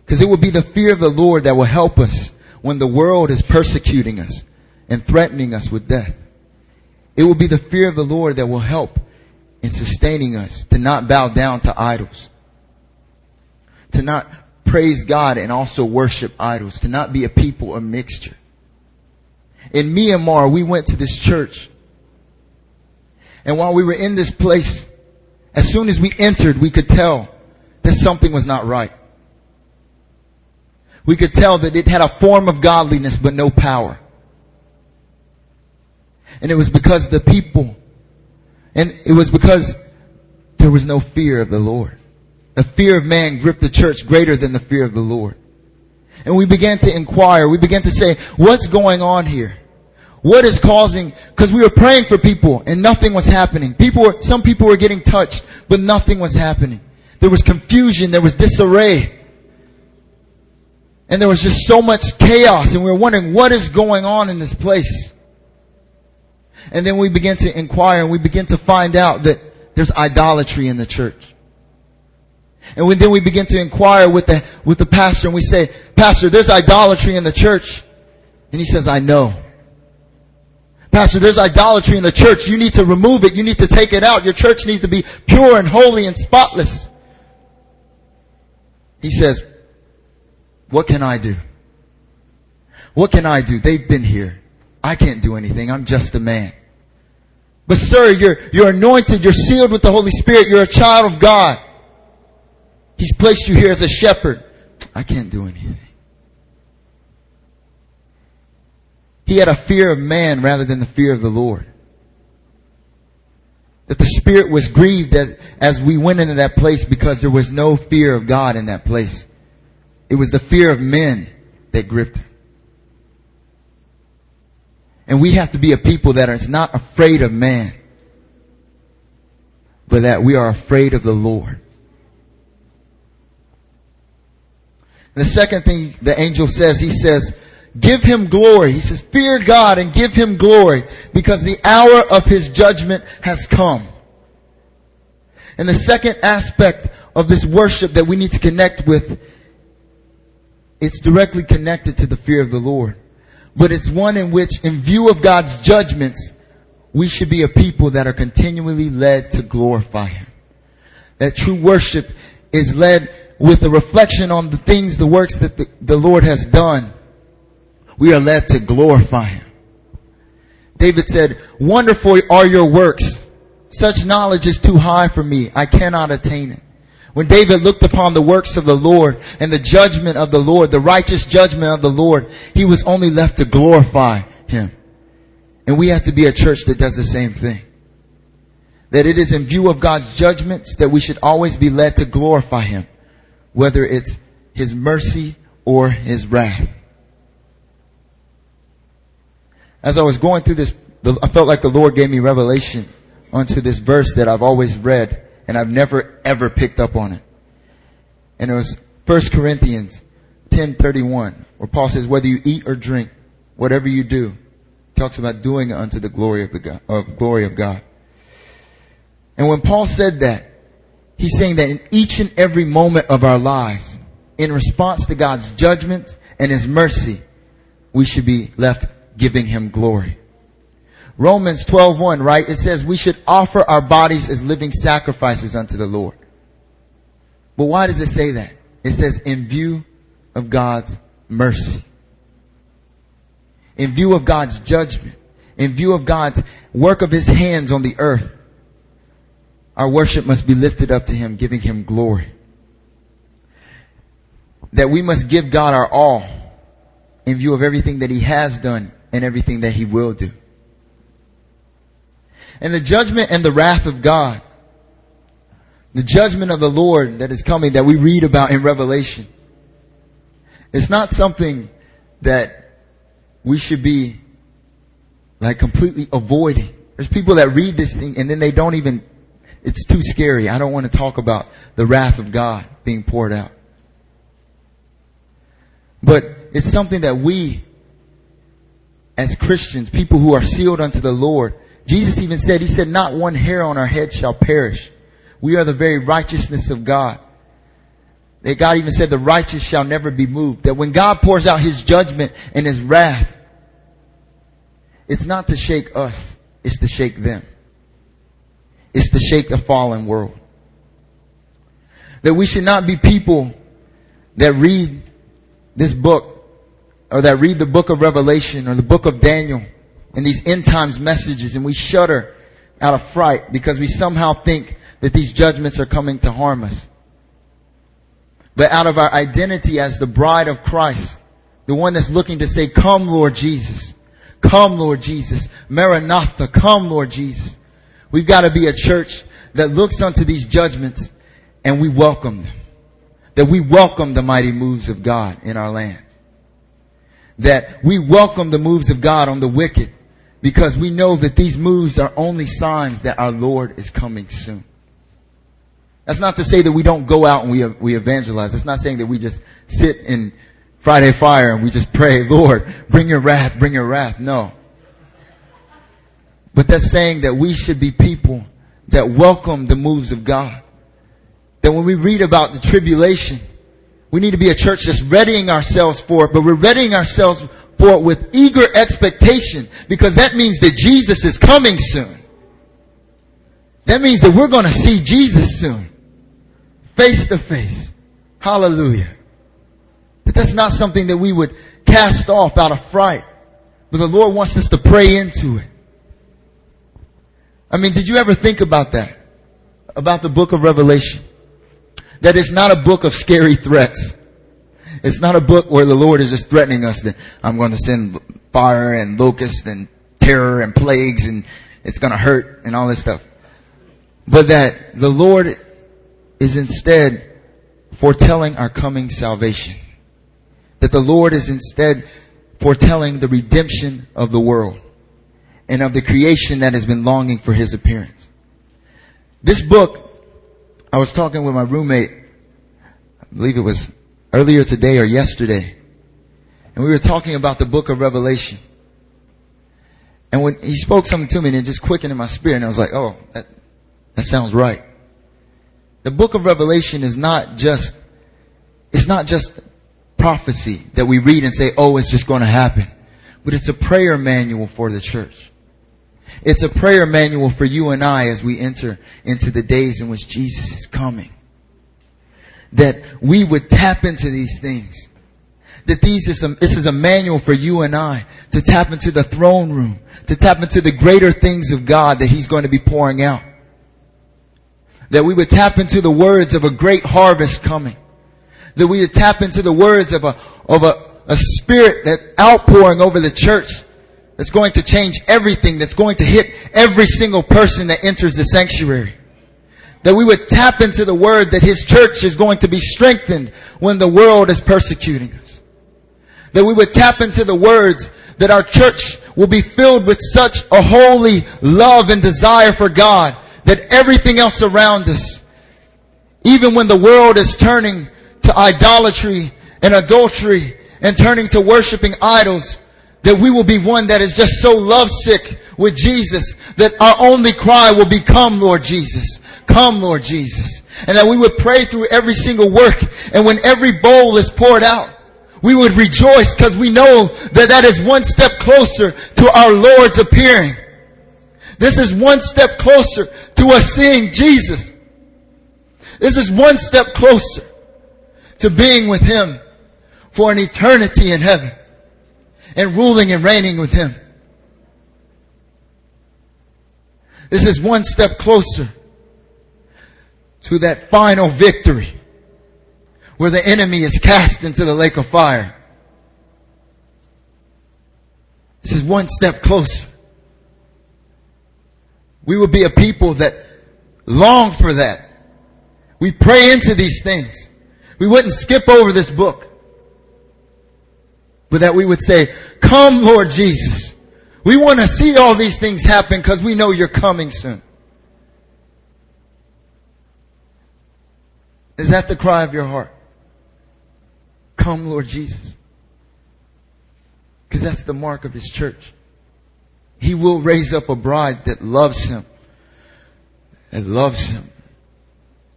Because it will be the fear of the Lord that will help us when the world is persecuting us and threatening us with death. It will be the fear of the Lord that will help in sustaining us to not bow down to idols. To not praise God and also worship idols. To not be a people of mixture. In Myanmar, we went to this church. And while we were in this place, as soon as we entered, we could tell that something was not right. We could tell that it had a form of godliness but no power. And it was because the people, and it was because there was no fear of the Lord. The fear of man gripped the church greater than the fear of the Lord. And we began to inquire. We began to say, what's going on here? What is causing, cause we were praying for people and nothing was happening. People were, some people were getting touched, but nothing was happening. There was confusion, there was disarray. And there was just so much chaos and we were wondering what is going on in this place. And then we began to inquire and we began to find out that there's idolatry in the church. And then we begin to inquire with the, with the pastor and we say, Pastor, there's idolatry in the church. And he says, I know. Pastor, there's idolatry in the church. You need to remove it. You need to take it out. Your church needs to be pure and holy and spotless. He says, what can I do? What can I do? They've been here. I can't do anything. I'm just a man. But sir, you're, you're anointed. You're sealed with the Holy Spirit. You're a child of God. He's placed you here as a shepherd. I can't do anything. He had a fear of man rather than the fear of the Lord. That the Spirit was grieved as, as we went into that place because there was no fear of God in that place. It was the fear of men that gripped him. And we have to be a people that is not afraid of man, but that we are afraid of the Lord. The second thing the angel says, he says, give him glory. He says, fear God and give him glory because the hour of his judgment has come. And the second aspect of this worship that we need to connect with, it's directly connected to the fear of the Lord. But it's one in which, in view of God's judgments, we should be a people that are continually led to glorify Him. That true worship is led with a reflection on the things, the works that the, the Lord has done. We are led to glorify Him. David said, wonderful are your works. Such knowledge is too high for me. I cannot attain it. When David looked upon the works of the Lord and the judgment of the Lord, the righteous judgment of the Lord, he was only left to glorify him. And we have to be a church that does the same thing. That it is in view of God's judgments that we should always be led to glorify him, whether it's his mercy or his wrath. As I was going through this, I felt like the Lord gave me revelation onto this verse that I've always read and I've never ever picked up on it. And it was 1 Corinthians 10:31 where Paul says whether you eat or drink whatever you do talks about doing it unto the glory of the God, of glory of God. And when Paul said that he's saying that in each and every moment of our lives in response to God's judgment and his mercy we should be left giving him glory. Romans 12:1, right? It says we should offer our bodies as living sacrifices unto the Lord. But why does it say that? It says in view of God's mercy. In view of God's judgment. In view of God's work of his hands on the earth. Our worship must be lifted up to him, giving him glory. That we must give God our all in view of everything that he has done and everything that he will do and the judgment and the wrath of God. The judgment of the Lord that is coming that we read about in Revelation. It's not something that we should be like completely avoiding. There's people that read this thing and then they don't even, it's too scary. I don't want to talk about the wrath of God being poured out. But it's something that we, as Christians, people who are sealed unto the Lord, Jesus even said, He said, not one hair on our head shall perish. We are the very righteousness of God. That God even said the righteous shall never be moved. That when God pours out His judgment and His wrath, it's not to shake us, it's to shake them. It's to shake the fallen world. That we should not be people that read this book or that read the book of Revelation or the book of Daniel and these end times messages and we shudder out of fright because we somehow think that these judgments are coming to harm us. But out of our identity as the bride of Christ, the one that's looking to say, come Lord Jesus, come Lord Jesus, Maranatha, come Lord Jesus. We've got to be a church that looks unto these judgments and we welcome them. That we welcome the mighty moves of God in our land. That we welcome the moves of God on the wicked because we know that these moves are only signs that our Lord is coming soon. That's not to say that we don't go out and we, we evangelize. It's not saying that we just sit in Friday fire and we just pray, Lord, bring your wrath, bring your wrath. No. But that's saying that we should be people that welcome the moves of God. That when we read about the tribulation, we need to be a church that's readying ourselves for it, but we're readying ourselves for it with eager expectation because that means that Jesus is coming soon. That means that we're going to see Jesus soon. Face to face. Hallelujah. But that's not something that we would cast off out of fright. But the Lord wants us to pray into it. I mean, did you ever think about that? About the book of Revelation? That it's not a book of scary threats. It's not a book where the Lord is just threatening us that I'm going to send fire and locusts and terror and plagues and it's going to hurt and all this stuff. But that the Lord is instead foretelling our coming salvation. That the Lord is instead foretelling the redemption of the world and of the creation that has been longing for His appearance. This book, I was talking with my roommate, I believe it was earlier today or yesterday, and we were talking about the book of Revelation. And when he spoke something to me and it just quickened in my spirit and I was like, oh, that, that sounds right. The book of Revelation is not just, it's not just prophecy that we read and say, oh, it's just going to happen. But it's a prayer manual for the church. It's a prayer manual for you and I as we enter into the days in which Jesus is coming. That we would tap into these things. That these is some, this is a manual for you and I to tap into the throne room, to tap into the greater things of God that He's going to be pouring out. That we would tap into the words of a great harvest coming. That we would tap into the words of a, of a, a spirit that outpouring over the church that's going to change everything, that's going to hit every single person that enters the sanctuary. That we would tap into the word that His church is going to be strengthened when the world is persecuting us. That we would tap into the words that our church will be filled with such a holy love and desire for God that everything else around us, even when the world is turning to idolatry and adultery and turning to worshiping idols, that we will be one that is just so lovesick with Jesus that our only cry will become, Lord Jesus. Come Lord Jesus. And that we would pray through every single work and when every bowl is poured out, we would rejoice because we know that that is one step closer to our Lord's appearing. This is one step closer to us seeing Jesus. This is one step closer to being with Him for an eternity in heaven and ruling and reigning with Him. This is one step closer to that final victory where the enemy is cast into the lake of fire. This is one step closer. We will be a people that long for that. We pray into these things. We wouldn't skip over this book. But that we would say, come Lord Jesus. We want to see all these things happen because we know you're coming soon. Is that the cry of your heart? Come, Lord Jesus. Because that's the mark of His church. He will raise up a bride that loves Him. And loves Him.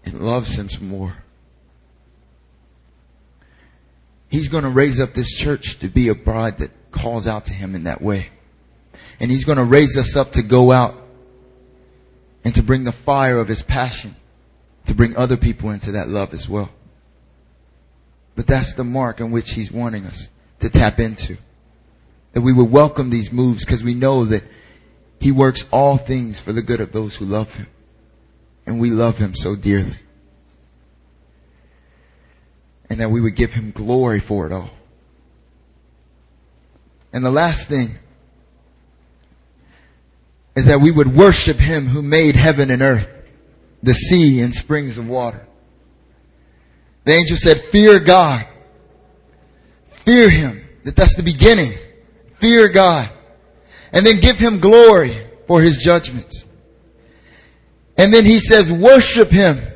And loves Him some more. He's going to raise up this church to be a bride that calls out to Him in that way. And He's going to raise us up to go out and to bring the fire of His passion to bring other people into that love as well. But that's the mark in which He's wanting us to tap into. That we would welcome these moves because we know that He works all things for the good of those who love Him. And we love Him so dearly and that we would give him glory for it all. And the last thing is that we would worship him who made heaven and earth, the sea and springs of water. The angel said, fear God. Fear him. That that's the beginning. Fear God. And then give him glory for his judgments. And then he says, worship him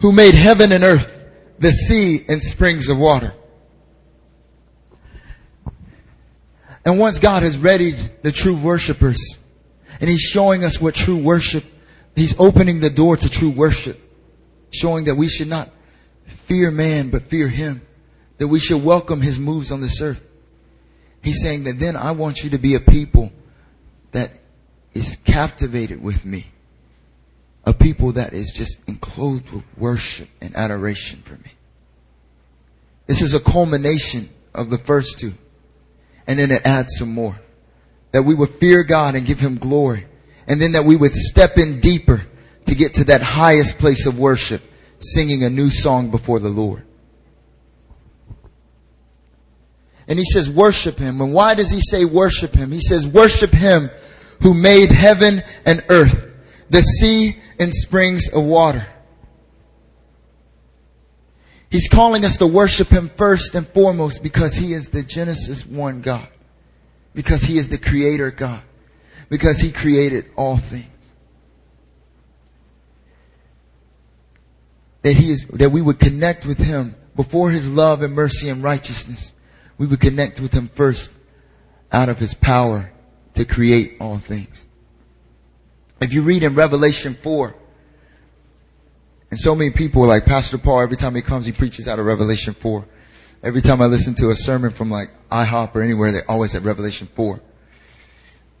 who made heaven and earth the sea and springs of water. And once God has readied the true worshipers, and He's showing us what true worship, He's opening the door to true worship, showing that we should not fear man, but fear Him, that we should welcome His moves on this earth. He's saying that then I want you to be a people that is captivated with me a people that is just enclosed with worship and adoration for me. This is a culmination of the first two. And then it adds some more. That we would fear God and give Him glory. And then that we would step in deeper to get to that highest place of worship, singing a new song before the Lord. And he says worship him. And why does he say worship him? He says worship him who made heaven and earth, the sea and springs of water. He's calling us to worship Him first and foremost because He is the Genesis 1 God. Because He is the Creator God. Because He created all things. That He is, that we would connect with Him before His love and mercy and righteousness. We would connect with Him first out of His power to create all things. If you read in Revelation 4, and so many people like Pastor Paul, every time he comes, he preaches out of Revelation 4. Every time I listen to a sermon from like IHOP or anywhere, they always at Revelation 4.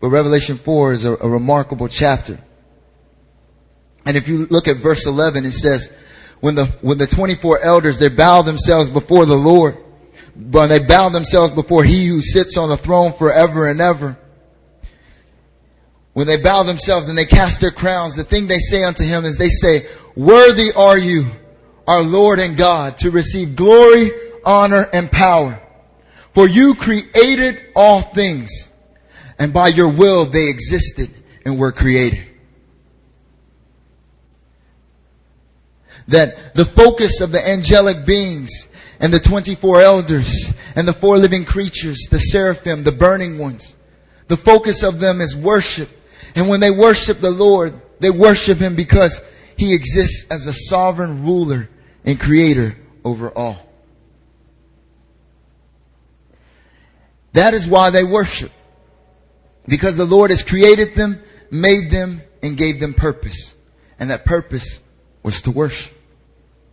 But Revelation 4 is a, a remarkable chapter. And if you look at verse 11, it says, when the, when the 24 elders, they bow themselves before the Lord, when they bow themselves before he who sits on the throne forever and ever, when they bow themselves and they cast their crowns, the thing they say unto him is they say, worthy are you, our Lord and God, to receive glory, honor, and power. For you created all things, and by your will they existed and were created. That the focus of the angelic beings and the 24 elders and the four living creatures, the seraphim, the burning ones, the focus of them is worship and when they worship the Lord, they worship Him because He exists as a sovereign ruler and creator over all. That is why they worship. Because the Lord has created them, made them, and gave them purpose. And that purpose was to worship.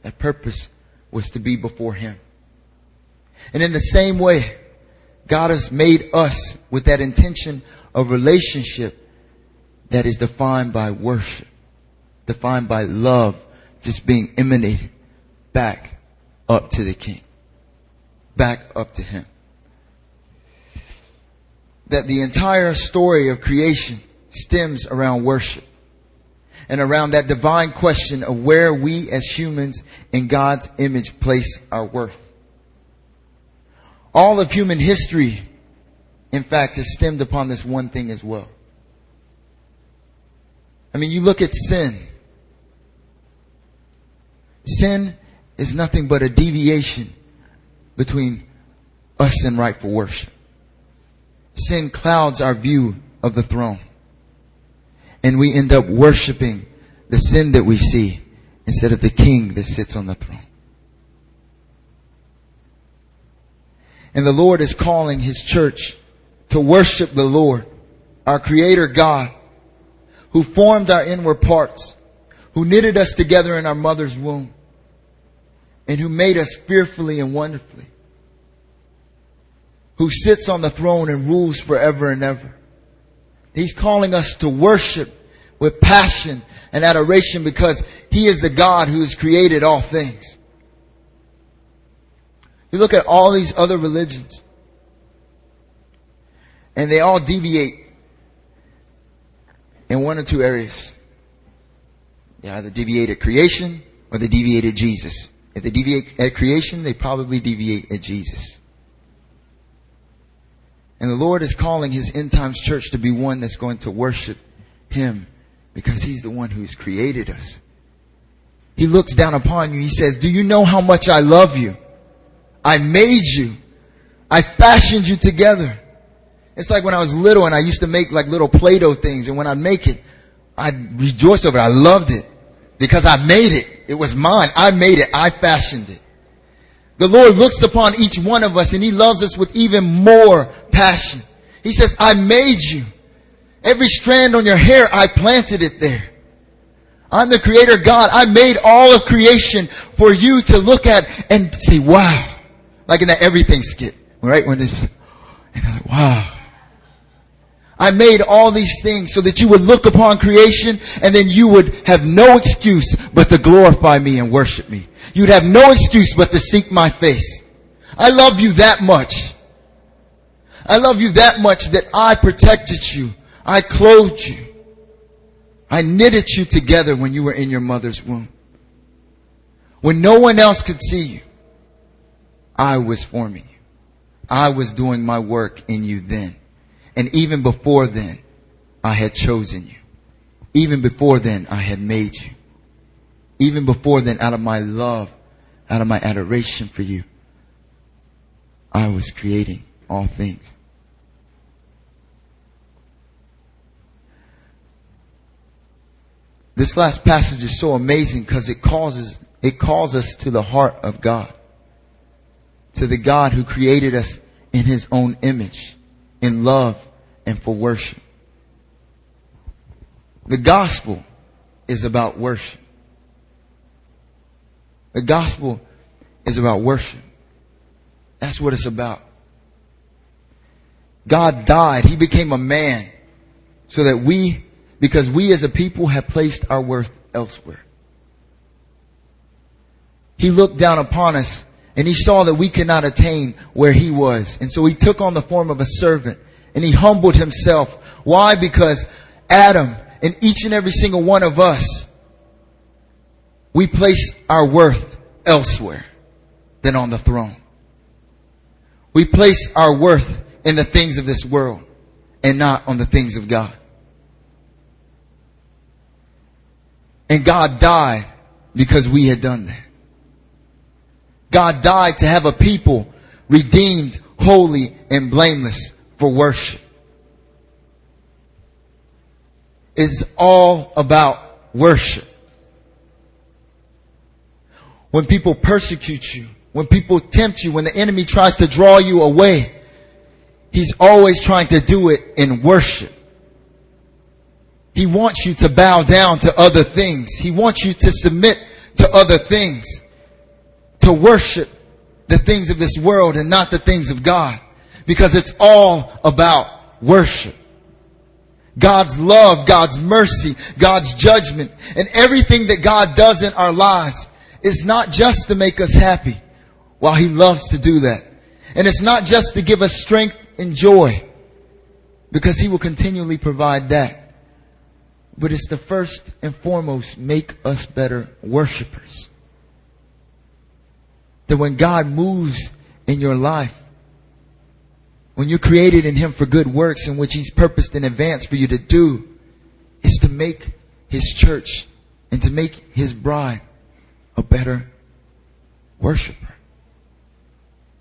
That purpose was to be before Him. And in the same way, God has made us with that intention of relationship that is defined by worship, defined by love just being emanated back up to the King, back up to Him. That the entire story of creation stems around worship and around that divine question of where we as humans in God's image place our worth. All of human history, in fact, has stemmed upon this one thing as well. I mean, you look at sin. Sin is nothing but a deviation between us and rightful worship. Sin clouds our view of the throne. And we end up worshiping the sin that we see instead of the king that sits on the throne. And the Lord is calling His church to worship the Lord, our creator God, who formed our inward parts, who knitted us together in our mother's womb, and who made us fearfully and wonderfully, who sits on the throne and rules forever and ever. He's calling us to worship with passion and adoration because He is the God who has created all things. You look at all these other religions and they all deviate in one or two areas. They either deviate at creation or they deviate at Jesus. If they deviate at creation, they probably deviate at Jesus. And the Lord is calling His end times church to be one that's going to worship Him because He's the one who's created us. He looks down upon you. He says, do you know how much I love you? I made you. I fashioned you together. It's like when I was little and I used to make like little Play-Doh things and when I'd make it, I'd rejoice over it. I loved it because I made it. It was mine. I made it. I fashioned it. The Lord looks upon each one of us and He loves us with even more passion. He says, I made you. Every strand on your hair, I planted it there. I'm the creator God. I made all of creation for you to look at and say, wow. Like in that everything skit, right? When it's, and I'm like, wow. I made all these things so that you would look upon creation and then you would have no excuse but to glorify me and worship me. You'd have no excuse but to seek my face. I love you that much. I love you that much that I protected you. I clothed you. I knitted you together when you were in your mother's womb. When no one else could see you, I was forming you. I was doing my work in you then. And even before then, I had chosen you. Even before then, I had made you. Even before then, out of my love, out of my adoration for you, I was creating all things. This last passage is so amazing because it causes, it calls us to the heart of God. To the God who created us in His own image in love and for worship. The gospel is about worship. The gospel is about worship. That's what it's about. God died. He became a man so that we, because we as a people have placed our worth elsewhere. He looked down upon us and he saw that we could not attain where he was. And so he took on the form of a servant and he humbled himself. Why? Because Adam and each and every single one of us, we place our worth elsewhere than on the throne. We place our worth in the things of this world and not on the things of God. And God died because we had done that. God died to have a people redeemed, holy, and blameless for worship. It's all about worship. When people persecute you, when people tempt you, when the enemy tries to draw you away, he's always trying to do it in worship. He wants you to bow down to other things. He wants you to submit to other things, to worship the things of this world and not the things of God because it's all about worship. God's love, God's mercy, God's judgment, and everything that God does in our lives is not just to make us happy, while He loves to do that. And it's not just to give us strength and joy, because He will continually provide that. But it's to first and foremost make us better worshipers. That when God moves in your life, when you're created in Him for good works in which He's purposed in advance for you to do, is to make His church and to make His bride a better worshiper.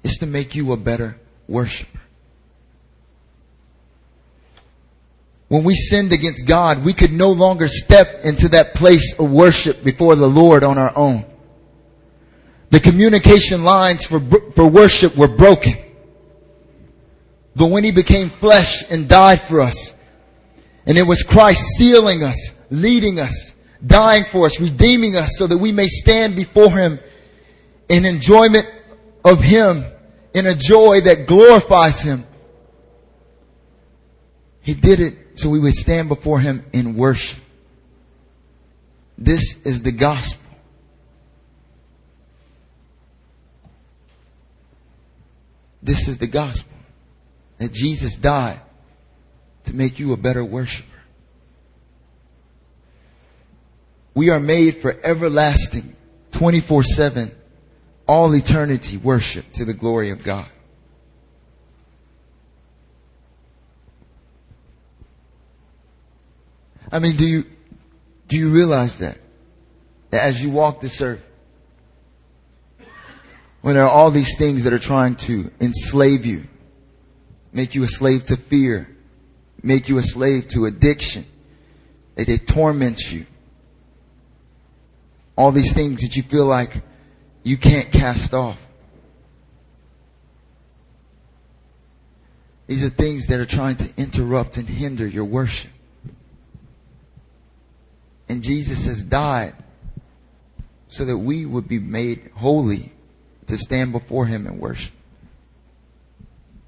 It's to make you a better worshiper. when we sinned against God, we could no longer step into that place of worship before the Lord on our own. The communication lines for, for worship were broken. But when He became flesh and died for us, and it was Christ sealing us, leading us, dying for us, redeeming us so that we may stand before Him in enjoyment of Him, in a joy that glorifies Him. He did it so we would stand before Him in worship. This is the gospel. This is the gospel. That Jesus died to make you a better worshiper. We are made for everlasting, 24-7, all eternity worship to the glory of God. I mean, do you, do you realize that? That as you walk this earth, when there are all these things that are trying to enslave you, make you a slave to fear, make you a slave to addiction, that they torment you. All these things that you feel like you can't cast off. These are things that are trying to interrupt and hinder your worship. And Jesus has died so that we would be made holy to stand before Him and worship.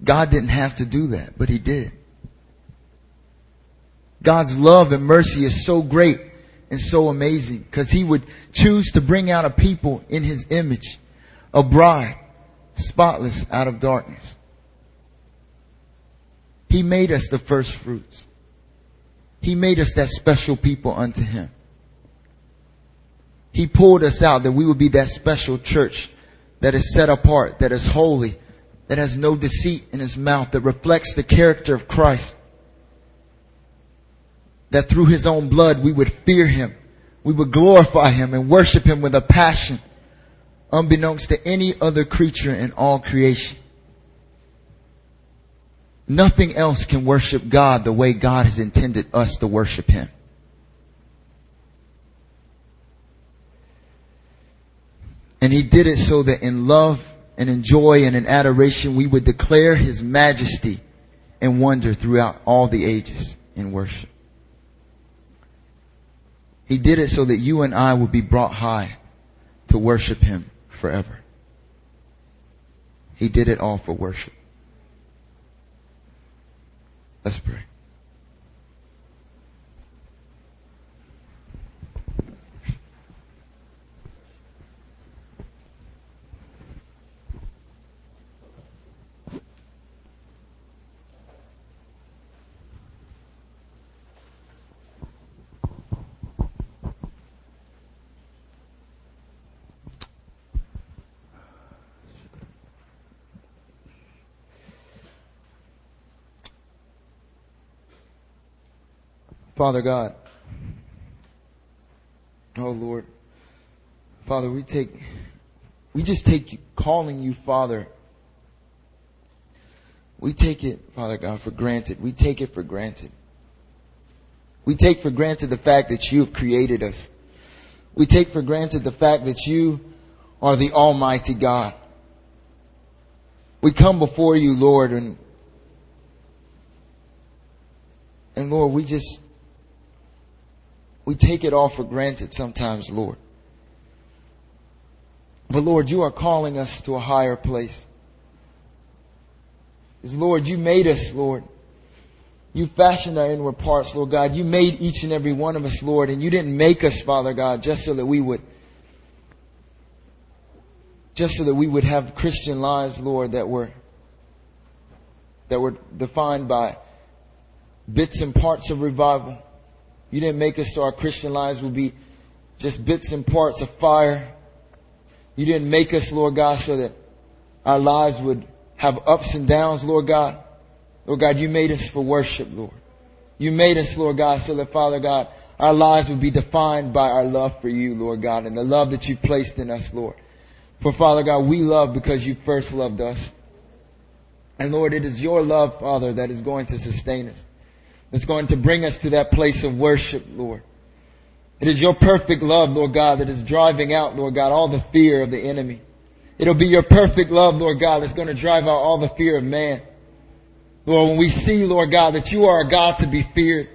God didn't have to do that, but He did. God's love and mercy is so great and so amazing because He would choose to bring out a people in His image, a bride, spotless out of darkness. He made us the first fruits. He made us that special people unto Him. He pulled us out that we would be that special church that is set apart, that is holy, that has no deceit in his mouth, that reflects the character of Christ. That through his own blood we would fear him, we would glorify him and worship him with a passion unbeknownst to any other creature in all creation. Nothing else can worship God the way God has intended us to worship him. And he did it so that in love and in joy and in adoration we would declare his majesty and wonder throughout all the ages in worship. He did it so that you and I would be brought high to worship him forever. He did it all for worship. Let's pray. Father God. Oh Lord. Father, we take, we just take you, calling you Father. We take it, Father God, for granted. We take it for granted. We take for granted the fact that you have created us. We take for granted the fact that you are the Almighty God. We come before you, Lord, and, and Lord, we just, we take it all for granted sometimes, Lord. But Lord, you are calling us to a higher place. Because Lord, you made us, Lord. You fashioned our inward parts, Lord God. You made each and every one of us, Lord, and you didn't make us, Father God, just so that we would, just so that we would have Christian lives, Lord, that were, that were defined by bits and parts of revival. You didn't make us so our Christian lives would be just bits and parts of fire. You didn't make us, Lord God, so that our lives would have ups and downs, Lord God. Lord God, you made us for worship, Lord. You made us, Lord God, so that Father God, our lives would be defined by our love for you, Lord God, and the love that you placed in us, Lord. For Father God, we love because you first loved us. And Lord, it is your love, Father, that is going to sustain us. That's going to bring us to that place of worship, Lord. It is your perfect love, Lord God, that is driving out, Lord God, all the fear of the enemy. It'll be your perfect love, Lord God, that's going to drive out all the fear of man. Lord, when we see, Lord God, that you are a God to be feared,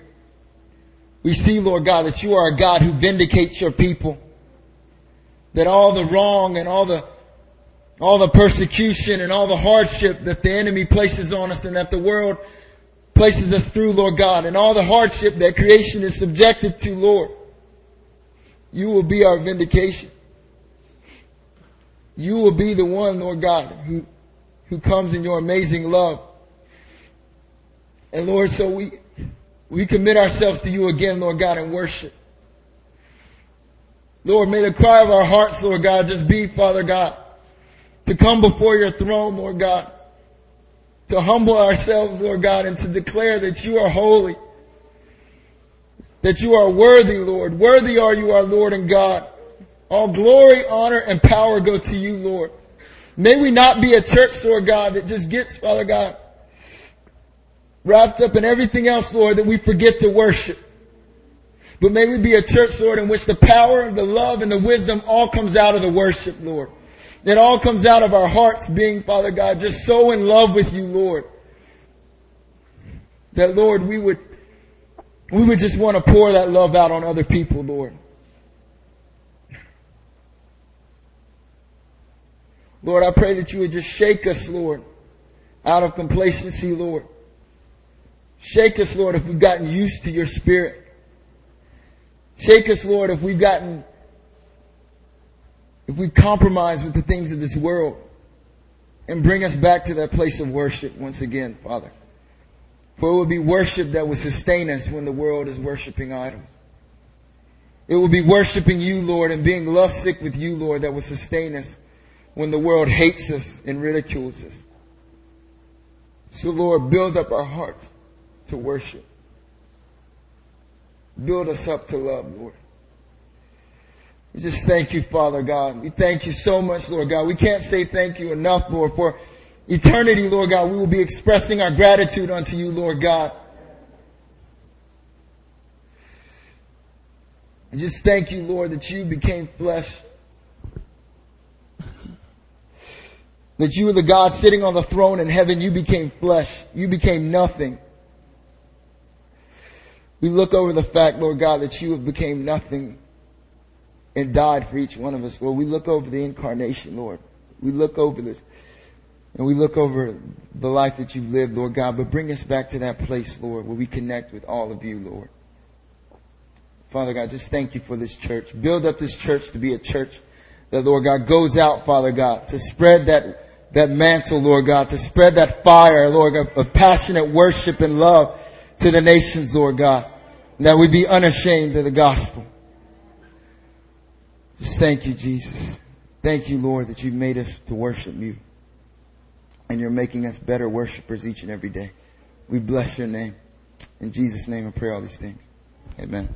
we see, Lord God, that you are a God who vindicates your people. That all the wrong and all the, all the persecution and all the hardship that the enemy places on us and that the world places us through, Lord God, and all the hardship that creation is subjected to, Lord, you will be our vindication. You will be the one, Lord God, who, who comes in your amazing love. And Lord, so we, we commit ourselves to you again, Lord God, in worship. Lord, may the cry of our hearts, Lord God, just be, Father God, to come before your throne, Lord God, to humble ourselves, Lord God, and to declare that you are holy, that you are worthy, Lord. Worthy are you, our Lord and God. All glory, honor, and power go to you, Lord. May we not be a church, Lord God, that just gets, Father God, wrapped up in everything else, Lord, that we forget to worship. But may we be a church, Lord, in which the power, the love, and the wisdom all comes out of the worship, Lord. It all comes out of our hearts being, Father God, just so in love with you, Lord. That, Lord, we would, we would just want to pour that love out on other people, Lord. Lord, I pray that you would just shake us, Lord, out of complacency, Lord. Shake us, Lord, if we've gotten used to your spirit. Shake us, Lord, if we've gotten, if we compromise with the things of this world. And bring us back to that place of worship once again, Father. For it will be worship that will sustain us when the world is worshiping idols. It will be worshiping you, Lord, and being lovesick with you, Lord, that will sustain us when the world hates us and ridicules us. So Lord, build up our hearts to worship. Build us up to love, Lord. We just thank you, Father God. We thank you so much, Lord God. We can't say thank you enough, Lord, for eternity, Lord God. We will be expressing our gratitude unto you, Lord God. And just thank you, Lord, that you became flesh That you were the God sitting on the throne in heaven, you became flesh. You became nothing. We look over the fact, Lord God, that you have became nothing and died for each one of us, Lord. We look over the incarnation, Lord. We look over this and we look over the life that you've lived, Lord God, but bring us back to that place, Lord, where we connect with all of you, Lord. Father God, just thank you for this church. Build up this church to be a church that, Lord God, goes out, Father God, to spread that that mantle, Lord God, to spread that fire, Lord God, of passionate worship and love to the nations, Lord God. And that we be unashamed of the gospel. Just thank you, Jesus. Thank you, Lord, that you made us to worship you. And you're making us better worshipers each and every day. We bless your name. In Jesus' name I pray all these things. Amen.